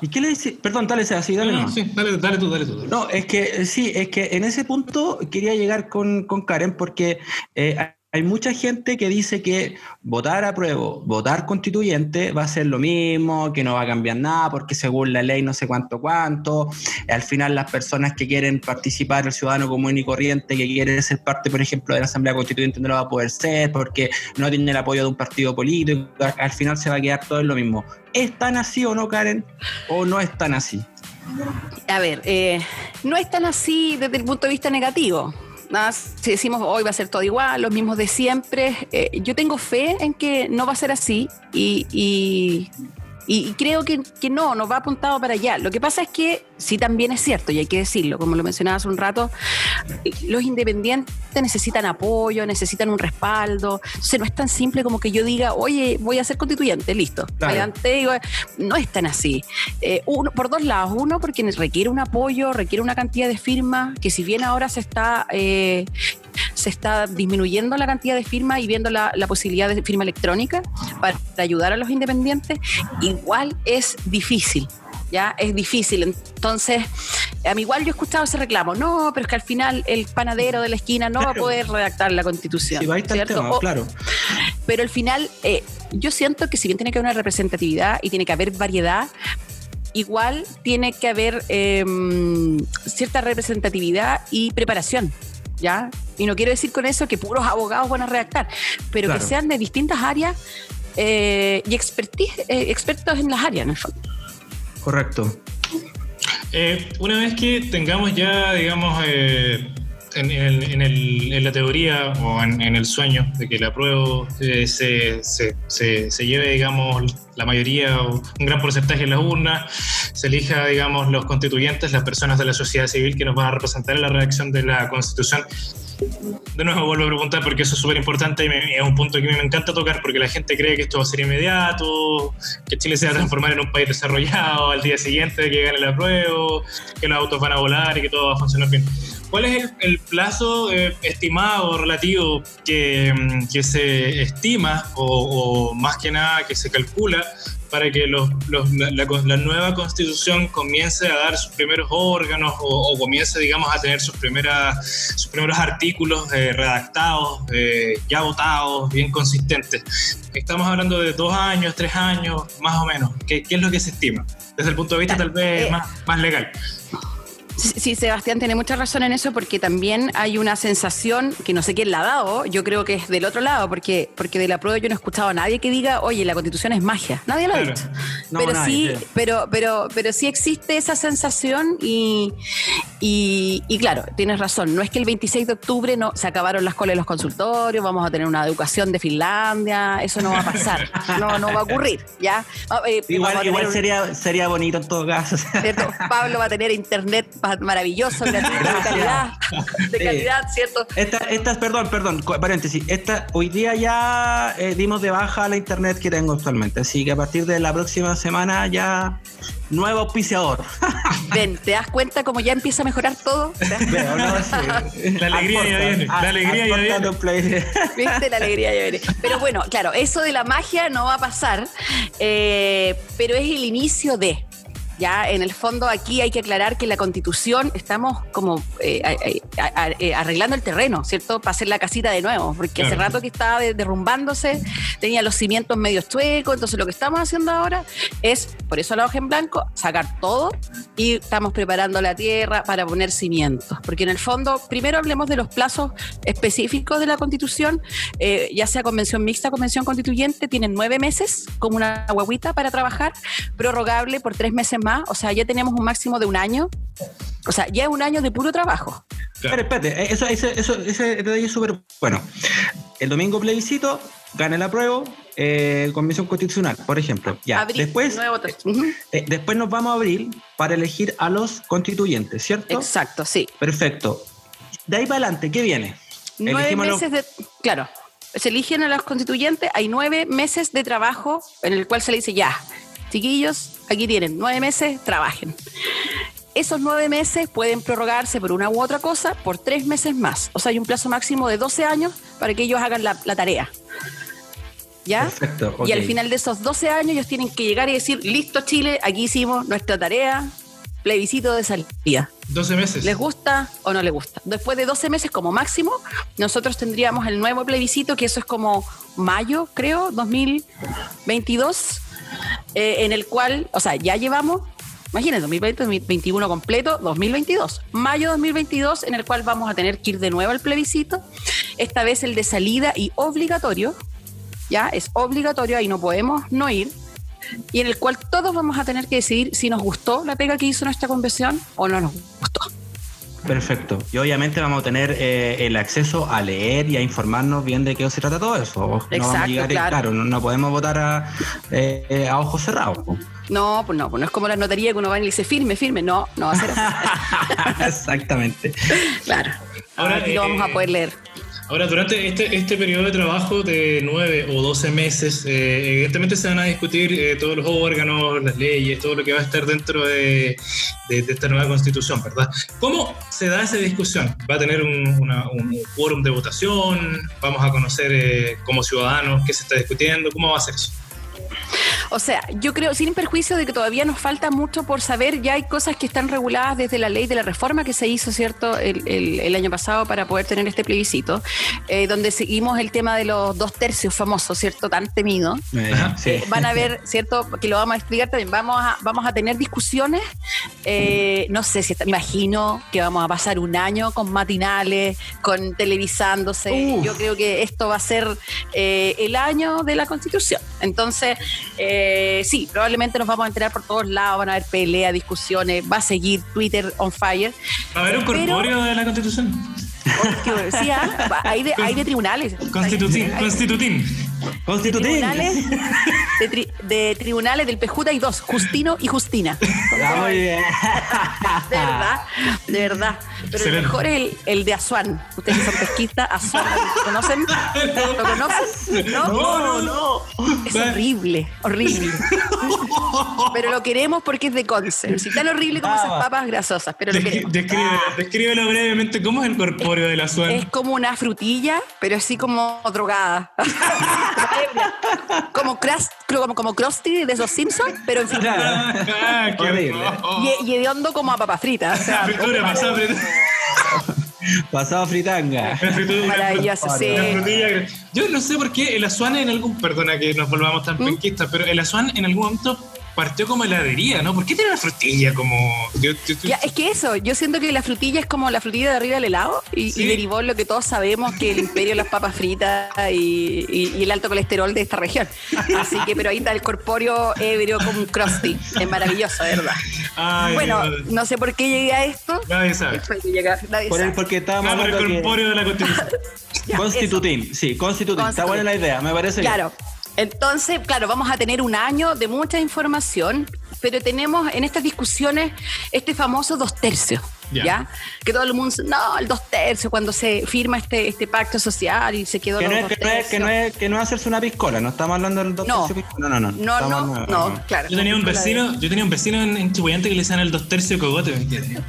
¿Y qué le dice? Perdón, dale, así, dale, no, sí, dale, dale, tú, dale tú. No, es que sí, es que en ese punto quería llegar con, con Karen porque eh, hay mucha gente que dice que votar a prueba, votar constituyente va a ser lo mismo, que no va a cambiar nada, porque según la ley no sé cuánto cuánto, al final las personas que quieren participar, el ciudadano común y corriente que quiere ser parte, por ejemplo, de la Asamblea Constituyente no lo va a poder ser porque no tiene el apoyo de un partido político, al final se va a quedar todo en lo mismo. ¿Es tan así o no, Karen? ¿O no es tan así? A ver, eh, no es tan así desde el punto de vista negativo nada, si decimos hoy va a ser todo igual, los mismos de siempre, eh, yo tengo fe en que no va a ser así y, y creo que, que, no, nos va apuntado para allá. Lo que pasa es que sí también es cierto, y hay que decirlo, como lo mencionaba hace un rato, los independientes necesitan apoyo, necesitan un respaldo. Entonces no es tan simple como que yo diga, oye, voy a ser constituyente, listo. Adelante, no es tan así. Eh, uno, por dos lados. Uno, porque requiere un apoyo, requiere una cantidad de firmas, que si bien ahora se está eh, se está disminuyendo la cantidad de firmas y viendo la, posibilidad de firma electrónica para ayudar a los independientes, igual es difícil. ¿ya? Es difícil. Entonces, a mí igual yo he escuchado ese reclamo, no, pero es que al final el panadero de la esquina no va a poder redactar la constitución. Sí, va a estar claro. Pero al final, eh, yo siento que si bien tiene que haber una representatividad y tiene que haber variedad, igual tiene que haber em, cierta representatividad y preparación. ¿ya? Y no quiero decir con eso que puros abogados van a redactar, pero que sean de distintas áreas eh, y expertise, eh, expertos en las áreas, en el fondo. Correcto. Eh, una vez que tengamos ya, digamos, en, en, la teoría o en, el sueño de que la prueba se, se, se, lleve, digamos, la mayoría o un gran porcentaje en las urnas, se elija, digamos, los constituyentes, las personas de la sociedad civil que nos van a representar en la redacción de la Constitución. De nuevo vuelvo a preguntar porque eso es súper importante y es un punto que me encanta tocar porque la gente cree que esto va a ser inmediato, que Chile se va a transformar en un país desarrollado al día siguiente de que gane la prueba, que los autos van a volar y que todo va a funcionar bien. ¿Cuál es el, plazo eh, estimado relativo que, mm, que, se estima o, más que nada que se calcula para que los, la, nueva constitución comience a dar sus primeros órganos o, comience, digamos, a tener sus, primeras, sus primeros artículos eh, redactados, eh, ya votados, bien consistentes? Estamos hablando de dos años, tres años, más o menos. ¿Qué, qué es lo que se estima? Desde el punto de vista tal vez más, más legal. Sí, Sebastián tiene mucha razón en eso porque también hay una sensación que no sé quién la ha dado, yo creo que es del otro lado, porque, porque de la prueba yo no he escuchado a nadie que diga, oye, la constitución es magia. Nadie lo ha dicho. pero sí, pero, pero, pero sí existe esa sensación y, y, claro, tienes razón, no es que el 26 de octubre no se acabaron las colas de los consultorios, vamos a tener una educación de Finlandia, eso no va a pasar, [laughs] no, no va a ocurrir, ¿ya? Ah, eh, igual, igual sería, sería bonito en todo caso. Pablo va a tener internet maravilloso, [laughs] de calidad, de calidad, ¿cierto? Esta, estas, perdón, perdón, paréntesis, esta, hoy día ya eh, dimos de baja la internet que tengo actualmente, así que a partir de la próxima semana ya nuevo auspiciador. [laughs] Ven, ¿te das cuenta cómo ya empieza a mejorar todo? [laughs] La alegría ya viene, la alegría ya viene. ¿Viste? La alegría ya viene. Pero bueno, claro, eso de la magia no va a pasar, eh, pero es el inicio de, ya, en el fondo aquí hay que aclarar que la constitución estamos como eh, eh, arreglando el terreno, ¿cierto? Para hacer la casita de nuevo, porque hace rato que estaba derrumbándose, tenía los cimientos medio chuecos, entonces lo que estamos haciendo ahora es, por eso la hoja en blanco, sacar todo y estamos preparando la tierra para poner cimientos, porque en el fondo, primero hablemos de los plazos específicos de la constitución, eh, ya sea convención mixta, convención constituyente, tienen nueve meses como una guaguita para trabajar, prorrogable por tres meses más, o sea, ya tenemos un máximo de un año. O sea, ya es un año de puro trabajo. Pero espérate, eh, eso, ese detalle es súper bueno. El domingo plebiscito, gane la prueba, eh, Convención Constitucional, por ejemplo. Ya. después, eh, después nos vamos a abrir para elegir a los constituyentes, ¿cierto? Exacto, sí. Perfecto. De ahí para adelante, ¿qué viene? Nueve meses de. Claro, se eligen a los constituyentes, hay nueve meses de trabajo en el cual se le dice ya chiquillos, aquí tienen nueve meses, trabajen. Esos nueve meses pueden prorrogarse por una u otra cosa por tres meses más. O sea, hay un plazo máximo de 12 años para que ellos hagan la, tarea. ¿Ya? Perfecto, Y al final de esos 12 años ellos tienen que llegar y decir, listo Chile, aquí hicimos nuestra tarea, plebiscito de salida. 12 meses. ¿Les gusta o no les gusta? Después de 12 meses como máximo, nosotros tendríamos el nuevo plebiscito, que eso es como mayo, creo, 2022, eh, en el cual, o sea, ya llevamos Imagínense, 2020, 2021 completo, 2022. Mayo 2022, en el cual vamos a tener que ir de nuevo al plebiscito. Esta vez el de salida y obligatorio. Ya, es obligatorio, ahí no podemos no ir. Y en el cual todos vamos a tener que decidir si nos gustó la pega que hizo nuestra convención o no nos gustó. Perfecto. Y obviamente vamos a tener eh, el acceso a leer y a informarnos bien de qué se trata todo eso. Exacto, no claro. no, podemos votar a, eh, a ojos cerrados. No, pues no, pues no es como la notaría que uno va y le dice firme, firme. No, no va a ser así. [laughs] Exactamente. claro. Ahora aquí lo vamos a poder leer. Ahora, durante este, este periodo de trabajo de nueve o doce meses, eh, evidentemente se van a discutir eh, todos los órganos, las leyes, todo lo que va a estar dentro de, esta nueva constitución, ¿verdad? ¿Cómo se da esa discusión? ¿Va a tener un, quórum de votación? ¿Vamos a conocer eh, como ciudadanos qué se está discutiendo? ¿Cómo va a ser eso? O sea, yo creo, sin perjuicio de que todavía nos falta mucho por saber, ya hay cosas que están reguladas desde la ley de la reforma que se hizo, ¿cierto?, el, año pasado para poder tener este plebiscito, eh, donde seguimos el tema de los dos tercios famosos, ¿cierto?, tan temido. Eh, eh, van a ver, ¿cierto?, que lo vamos a explicar también, vamos a, vamos a tener discusiones, no sé si, imagino que vamos a pasar un año con matinales, con televisándose, yo creo que esto va a ser el año de la constitución. Entonces, eh, sí, probablemente nos vamos a enterar por todos lados, van a haber peleas, discusiones, va a seguir Twitter on fire. ¿Va a haber un corpóreo de la Constitución? Sí, ¿ah? hay, de, hay de tribunales. Constitutín. Constitutín. Constitutín. de, tribunales del PJ hay dos, Justino y Justina. muy bien. De verdad, de verdad. Pero el mejor es el, de Azuán. Ustedes son pesquistas, Azuán, ¿lo conocen? ¿Lo conocen? No, no, no. Es horrible, horrible. Pero lo queremos porque es de Conce. Si tan horrible como esas papas grasosas, pero lo queremos. Descríbelo, brevemente, ¿cómo es el corpóreo de la Azuán? Es como una frutilla, pero así como drogada. [laughs] como, crust, como, como Krusty de esos Simpsons, pero en fin. Ah, y, y hondo como a papa frita. O sea, [laughs] Pasado fritanga. Maravilloso, sí. Yo no sé por qué el Azuan en algún. Perdona que nos volvamos tan ¿Mm? penquistas, pero el Azuan en algún momento partió como heladería, ¿no? ¿Por qué tiene la frutilla como.? es que eso, yo siento que la frutilla es como la frutilla de arriba del helado y, derivó lo que todos sabemos que el imperio de las papas fritas y, el alto colesterol de esta región. Así que, pero ahí está el corpóreo ebrio con un crusty. Es maravilloso, ¿verdad? bueno, no sé por qué llegué a esto. Nadie sabe. por el, porque estábamos no, el corpóreo de la [laughs] Constitución. constitutín, sí, constitutín. Está buena la idea, me parece. Claro. Entonces, claro, vamos a tener un año de mucha información, pero tenemos en estas discusiones este famoso dos tercios. ¿Ya? Que todo el mundo, no, el dos tercios, cuando se firma este, este pacto social y se quedó que los no es, dos que, no es, que, no es, que no es hacerse una piscola, no estamos hablando del dos no. tercios. No, no, no. No, no, no, claro. Yo tenía un vecino, yo tenía un vecino en, en que le decían el dos tercios cogote, ¿me entiendes?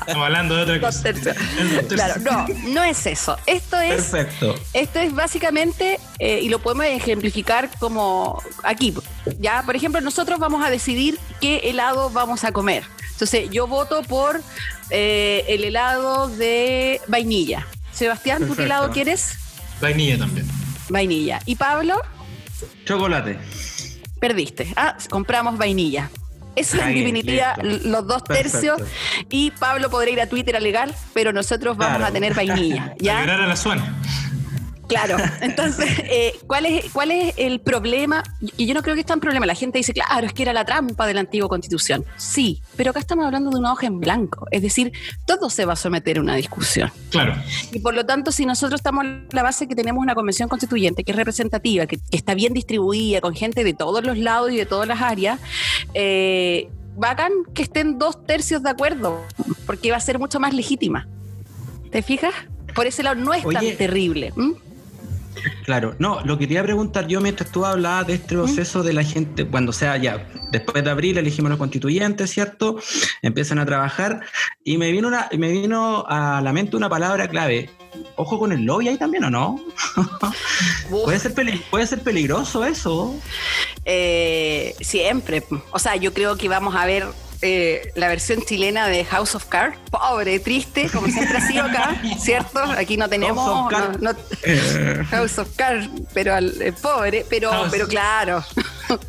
estamos hablando de otra cosa. Claro, no, no es eso. Esto es. Perfecto. Esto es básicamente, eh, y lo podemos ejemplificar como aquí. Ya, por ejemplo, nosotros vamos a decidir qué helado vamos a comer. Entonces, yo voto por eh, el helado de vainilla. Sebastián, ¿tú qué helado quieres? Vainilla también. Vainilla. ¿Y Pablo? Chocolate. Perdiste. Ah, compramos vainilla. Eso es en definitiva los dos tercios. Y Pablo podrá ir a Twitter a alegar, pero nosotros vamos a tener vainilla. [laughs] ¿ya? A la suena. Claro, [laughs] entonces, eh, ¿cuál, es, ¿cuál es el problema? Y yo no creo que es tan problema. La gente dice, claro, es que era la trampa de la antigua constitución. Sí, pero acá estamos hablando de una hoja en blanco. Es decir, todo se va a someter a una discusión. Claro. Y por lo tanto, si nosotros estamos en la base que tenemos una convención constituyente que es representativa, que, está bien distribuida, con gente de todos los lados y de todas las áreas, eh, bacán que estén dos tercios de acuerdo, porque va a ser mucho más legítima. ¿Te fijas? Por ese lado no es tan terrible. Claro, no, lo que quería preguntar yo mientras tú hablabas de este proceso de la gente, cuando sea ya, después de abril elegimos los constituyentes, ¿cierto? Empiezan a trabajar y me vino, una, me vino a la mente una palabra clave. Ojo con el lobby ahí también, ¿o no? [laughs] ¿Puede, ser ¿Puede ser peligroso eso? Eh, siempre. O sea, yo creo que vamos a ver eh, la versión chilena de House of Cards. Pobre, triste, como siempre ha sido acá, [laughs] ¿cierto? Aquí no tenemos House of, Cards, pero al, eh, pobre, pero, pero claro.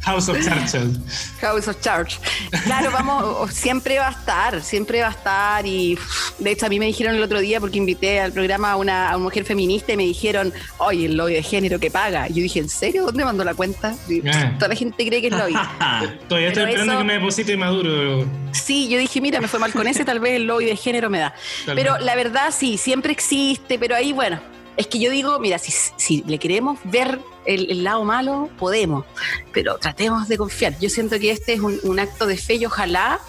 House of Churchill. House of Church. Claro, vamos, siempre va a estar, siempre va a estar. Y de hecho, a mí me dijeron el otro día, porque invité al programa a una, mujer feminista y me dijeron, oye, el lobby de género que paga. Y yo dije, ¿en serio? ¿Dónde mandó la cuenta? Eh. Toda la gente cree que es lobby. [laughs] Todavía estoy esperando que me deposite Maduro. Sí, yo dije, mira, me fue mal con ese, tal vez el lobby de género me da. pero la verdad sí, siempre existe, pero ahí, bueno, es que yo digo, mira, si, si le queremos ver el, lado malo, podemos, pero tratemos de confiar. Yo siento que este es un, acto de fe y ojalá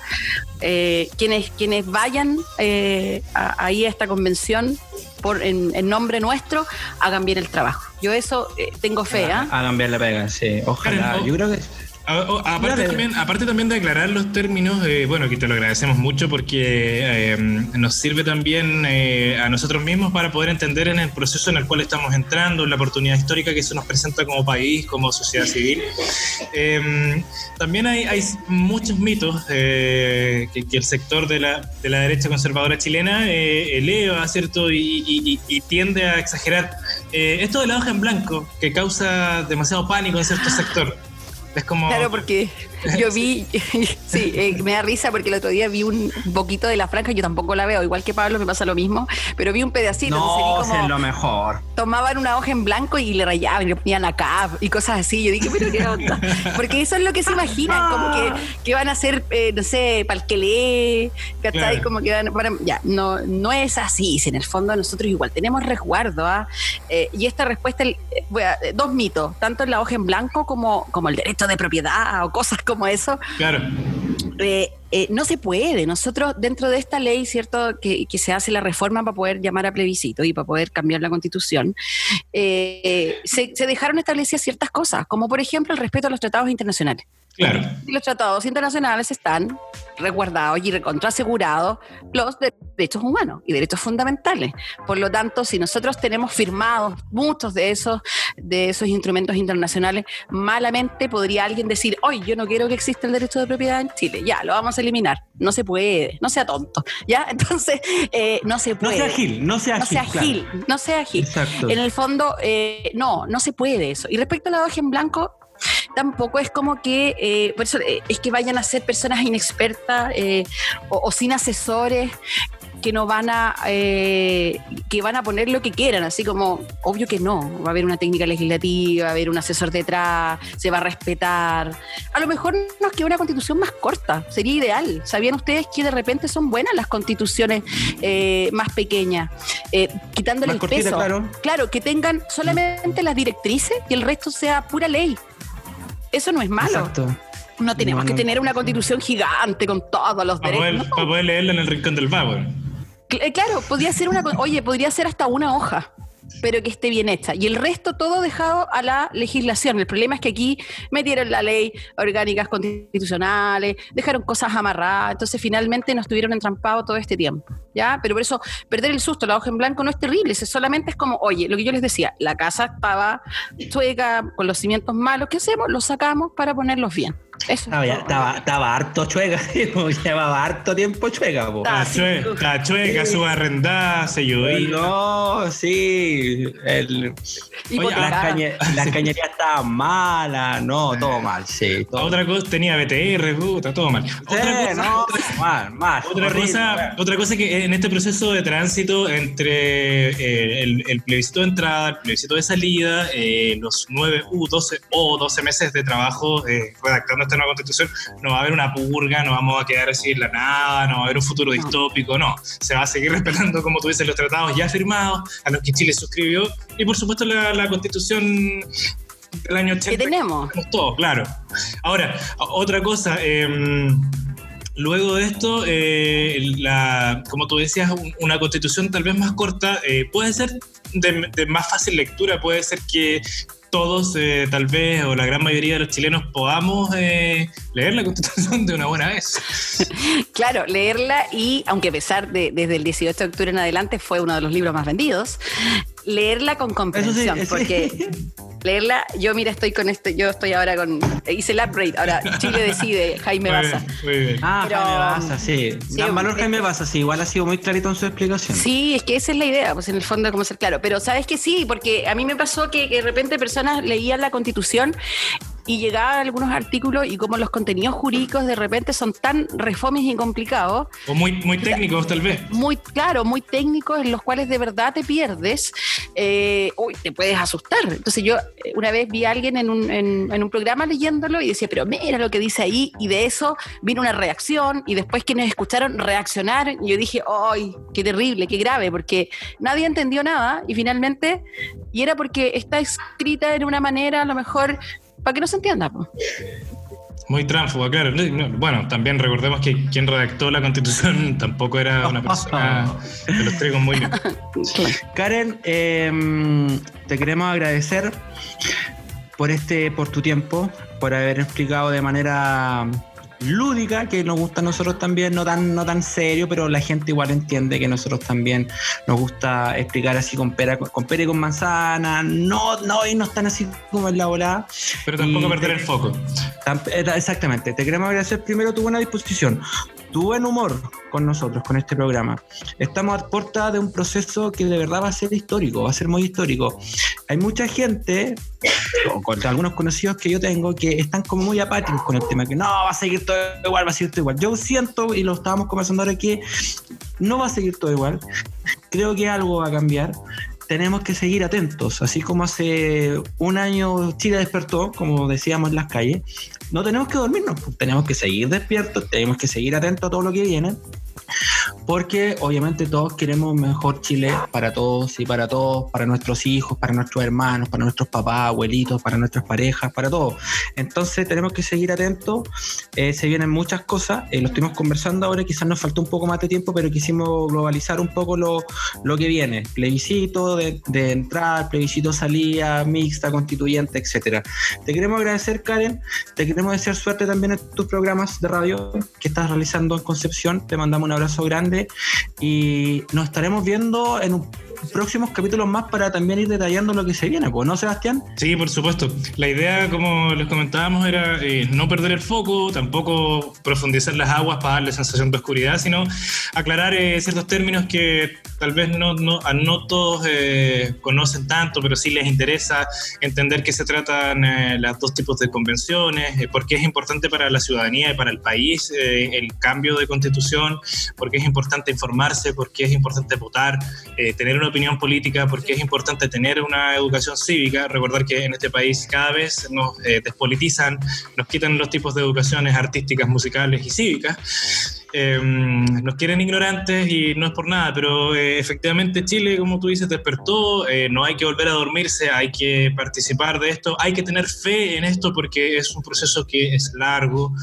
eh, quienes, quienes vayan eh, ahí a esta convención por, en, nombre nuestro hagan bien el trabajo. Yo eso eh, tengo fe. ¿ah? Hagan bien la pega, sí. Ojalá. Yo creo que Aparte también, aparte también de aclarar los términos, eh, bueno, que te lo agradecemos mucho porque eh, nos sirve también eh, a nosotros mismos para poder entender en el proceso en el cual estamos entrando, en la oportunidad histórica que se nos presenta como país, como sociedad civil. también hay, hay, muchos mitos que, el sector de la, de la derecha conservadora chilena eleva, ¿cierto? Y, y, tiende a exagerar. esto de la hoja en blanco, que causa demasiado pánico en cierto sector. Es como... Claro, porque yo vi, [laughs] sí, eh, me da risa porque el otro día vi un poquito de la franja, yo tampoco la veo, igual que Pablo me pasa lo mismo, pero vi un pedacito. No, es lo mejor. Tomaban una hoja en blanco y le rayaban y le ponían acá y cosas así. Yo dije, pero qué onda. Porque eso es lo que se imaginan, como que, [laughs] que van a hacer, eh, no sé, para el que lee, ¿cachai? Como que van, ya, no, no es así. Si en el fondo nosotros igual tenemos resguardo, ¿ah? Eh, y esta respuesta, dos mitos, tanto en la hoja en blanco como, como el derecho de propiedad o cosas como como eso. Claro. Eh, eh, no se puede. Nosotros, dentro de esta ley, ¿cierto?, que, se hace la reforma para poder llamar a plebiscito y para poder cambiar la constitución, eh, se, se, dejaron establecidas ciertas cosas, como por ejemplo el respeto a los tratados internacionales. Claro. Los tratados internacionales están resguardados y asegurados los derechos humanos y derechos fundamentales. Por lo tanto, si nosotros tenemos firmados muchos de esos, de esos instrumentos internacionales, malamente podría alguien decir, hoy yo no quiero que exista el derecho de propiedad en Chile, ya, lo vamos a eliminar. No se puede, no sea tonto, ¿ya? [laughs] Entonces, eh, no se puede. No sea gil, no sea no Sea gil No sea gil, En el fondo, eh, no, no se puede eso. Y respecto a la hoja en blanco, tampoco es como que, eh, por eso eh, es que vayan a ser personas inexpertas eh, o, sin asesores que no van a que van a poner lo que quieran, así como obvio que no, va a haber una técnica legislativa, va a haber un asesor detrás, se va a respetar. A lo mejor nos queda una constitución más corta, sería ideal. ¿Sabían ustedes que de repente son buenas las constituciones más pequeñas? quitándole el peso. Claro. claro, que tengan solamente las directrices y el resto sea pura ley. Eso no es malo. No tenemos que tener una constitución gigante con todos los derechos. para poder leerla en el rincón del vago. Eh, claro, podría ser una. Oye, podría ser hasta una hoja pero que esté bien hecha. Y el resto todo dejado a la legislación. El problema es que aquí metieron la ley, orgánicas constitucionales, dejaron cosas amarradas, entonces finalmente nos tuvieron entrampados todo este tiempo. ¿Ya? Pero por eso perder el susto, la hoja en blanco no es terrible, solamente es como, oye, lo que yo les decía, la casa estaba chueca, con los cimientos malos, ¿qué hacemos? Los sacamos para ponerlos bien. Estaba, estaba, harto chueca, [laughs] llevaba harto tiempo chueca. La, chueca, su arrendada, se llovió. No, sí. El, las, [laughs] cañerías estaban malas, no, todo mal, sí. otra cosa, tenía BTR, puta, todo mal. Otra cosa, no, mal, mal. Otra cosa, otra cosa que en este proceso de tránsito entre eh, el, plebiscito de entrada, el plebiscito de salida, eh, los 9 u 12 o 12 meses de trabajo eh, redactando esta nueva constitución, no va a haber una purga, no vamos a quedar así en la nada, no va a haber un futuro distópico, no. Se va a seguir respetando, como tú dices, los tratados ya firmados, a los que Chile suscribió, y por supuesto la, constitución del año 80. Que tenemos. Todos, claro. Ahora, otra cosa. Em, luego de esto, eh, la, como tú decías, una constitución tal vez más corta eh, puede ser de, más fácil lectura. Puede ser que todos, eh, tal vez, o la gran mayoría de los chilenos, podamos eh, leer la Constitución de una buena vez. [laughs] claro, leerla y, aunque a pesar de desde el 18 de octubre en adelante fue uno de los libros más vendidos, leerla con comprensión, porque [laughs] leerla, yo mira, estoy con este, yo estoy ahora con, hice el upgrade, ahora Chile decide, [laughs] Jaime Baza. Ah, Jaime Baza, sí. Valor Jaime Baza, sí, igual ha sido muy clarito en su explicación. Sí, es que esa es la idea, pues en el fondo como ser claro, pero sabes que sí, porque a mí me pasó que, que de repente personas leían la constitución y llegaban algunos artículos y como los contenidos jurídicos de repente son tan refomes y complicados. O muy, muy técnicos tal vez. Muy, claro, muy técnicos en los cuales de verdad te pierdes, eh, uy, te puedes asustar. Entonces yo eh, una vez vi a alguien en un, en, un programa leyéndolo y decía, pero mira lo que dice ahí, y de eso vino una reacción y después quienes escucharon reaccionar, y yo dije, ¡ay, qué terrible, qué grave! Porque nadie entendió nada y finalmente, y era porque está escrita de una manera a lo mejor para que no se entienda. Muy tránfuga, claro. Bueno, también recordemos que quien redactó la constitución [laughs] tampoco era una persona que los traigo muy bien. [laughs] Karen, em, te queremos agradecer por este, por tu tiempo, por haber explicado de manera lúdica que nos gusta a nosotros también, no tan, no tan serio, pero la gente igual entiende que nosotros también nos gusta explicar así con pera, con pera y con manzana, no, no y no están así como en la volada. Pero tampoco perder el foco. Exactamente, te queremos agradecer primero tu buena disposición, tu buen humor con nosotros, con este programa. Estamos a puerta de un proceso que de verdad va a ser histórico, va a ser muy histórico. Hay mucha gente, o con algunos conocidos que yo tengo, que están como muy apáticos con el tema, que no, va a seguir todo igual, va a seguir todo igual. Yo siento, y lo estábamos conversando ahora, que no va a seguir todo igual. Creo que algo va a cambiar tenemos que seguir atentos, así como hace un año Chile despertó, como decíamos en las calles, no tenemos que dormirnos, tenemos que seguir despiertos, tenemos que seguir atentos a todo lo que viene porque obviamente todos queremos mejor Chile para todos y para todos, para nuestros hijos, para nuestros hermanos, para nuestros papás, abuelitos, para nuestras parejas, para todos. Entonces tenemos que seguir atentos, eh, se vienen muchas cosas, eh, lo estuvimos conversando ahora, quizás nos faltó un poco más de tiempo, pero quisimos globalizar un poco lo, lo que viene, plebiscito de, de entrada, plebiscito salida, mixta, constituyente, etcétera. Te queremos agradecer Karen, te queremos desear suerte también en tus programas de radio que estás realizando en Concepción, te mandamos un abrazo grande y nos estaremos viendo en un próximos capítulos más para también ir detallando lo que se viene, pues, ¿no, Sebastián? Sí, por supuesto. La idea, como les comentábamos, era eh, no perder el foco, tampoco profundizar las aguas para darle sensación de oscuridad, sino aclarar eh, ciertos términos que tal vez no, no, no todos eh, conocen tanto, pero sí les interesa entender que se tratan los dos tipos de convenciones, por qué es importante para la ciudadanía y para el país el cambio de constitución, por qué es importante informarse, por qué es importante votar, tener una opinión política, porque es importante tener una educación cívica. Recordar que en este país cada vez nos eh, despolitizan, nos quitan los tipos de educaciones artísticas, musicales y cívicas. Em, nos quieren ignorantes y no es por nada, pero eh, efectivamente Chile, como tú dices, despertó, eh, no hay que volver a dormirse, hay que participar de esto, hay que tener fe en esto porque es un proceso que es largo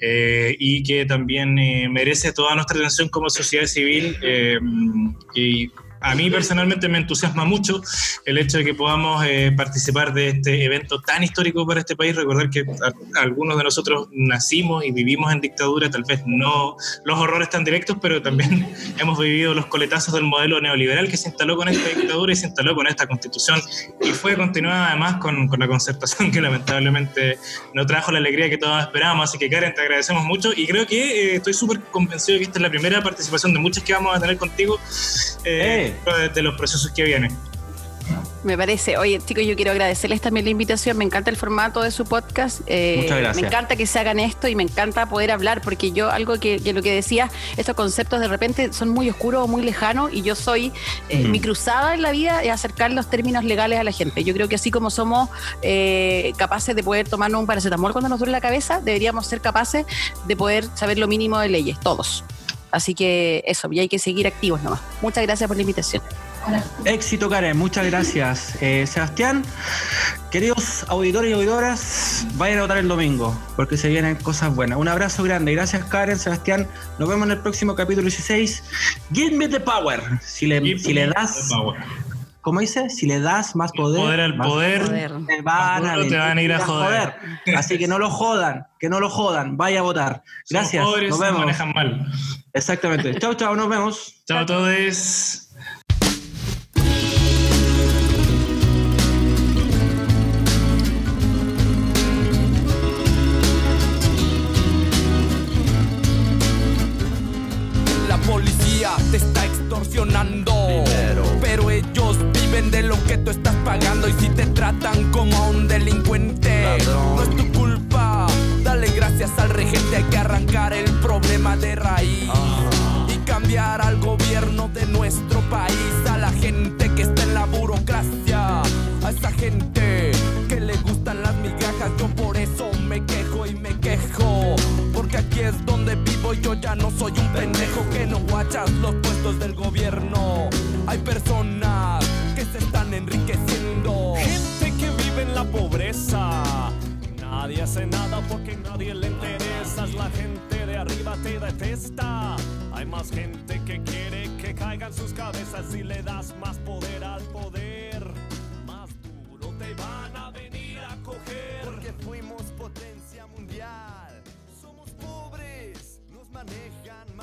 y que también merece toda nuestra atención como sociedad civil em, y a mí personalmente me entusiasma mucho el hecho de que podamos eh, participar de este evento tan histórico para este país. Recordar que algunos de nosotros nacimos y vivimos en dictadura, tal vez no los horrores tan directos, pero también [laughs] hemos vivido los coletazos del modelo neoliberal que se instaló con esta dictadura y se instaló con esta constitución y fue continuada además con, con la concertación que lamentablemente no trajo la alegría que todos esperábamos. Así que Karen, te agradecemos mucho y creo que eh, estoy súper convencido de que esta es la primera participación de muchas que vamos a tener contigo. Eh, de, los procesos que vienen. Me parece. Oye, chicos, yo quiero agradecerles también la invitación. Me encanta el formato de su podcast. Eh, Muchas gracias. Me encanta que se hagan esto y me encanta poder hablar, porque yo, algo que, lo que decía, estos conceptos de repente son muy oscuros o muy lejanos y yo soy, eh, mi cruzada en la vida es acercar los términos legales a la gente. Yo creo que así como somos eh, capaces de poder tomarnos un paracetamol cuando nos duele la cabeza, deberíamos ser capaces de poder saber lo mínimo de leyes, todos. Así que eso, y hay que seguir activos nomás. Muchas gracias por la invitación. Éxito, Karen, muchas gracias. Eh, Sebastián, queridos auditores y auditoras, vayan a votar el domingo, porque se vienen cosas buenas. Un abrazo grande, gracias, Karen, Sebastián. Nos vemos en el próximo capítulo 16. Give me the power. Si le, si le das. ¿Cómo dice? Si le das más poder, poder al poder, te, van a, ir a joder. Así que no lo jodan, que no lo jodan, vaya a votar. Gracias. nos vemos. manejan mal. Exactamente. chao, chao, nos vemos. Chao a todos. Pagando y si te tratan como a un delincuente, no es tu culpa. Dale gracias al regente, hay que arrancar el problema de raíz. Y cambiar al gobierno de nuestro país, a la gente que está en la burocracia, a esa gente que le gustan las migajas, yo por eso me quejo y me quejo que aquí es donde vivo y yo ya no soy un pendejo que no guachas los Nadie hace nada porque nadie le interesa. La gente de arriba te detesta. Hay más gente que quiere que caigan sus cabezas si le das más poder al poder. Más duro te van a venir a coger. Porque fuimos potencia mundial manejan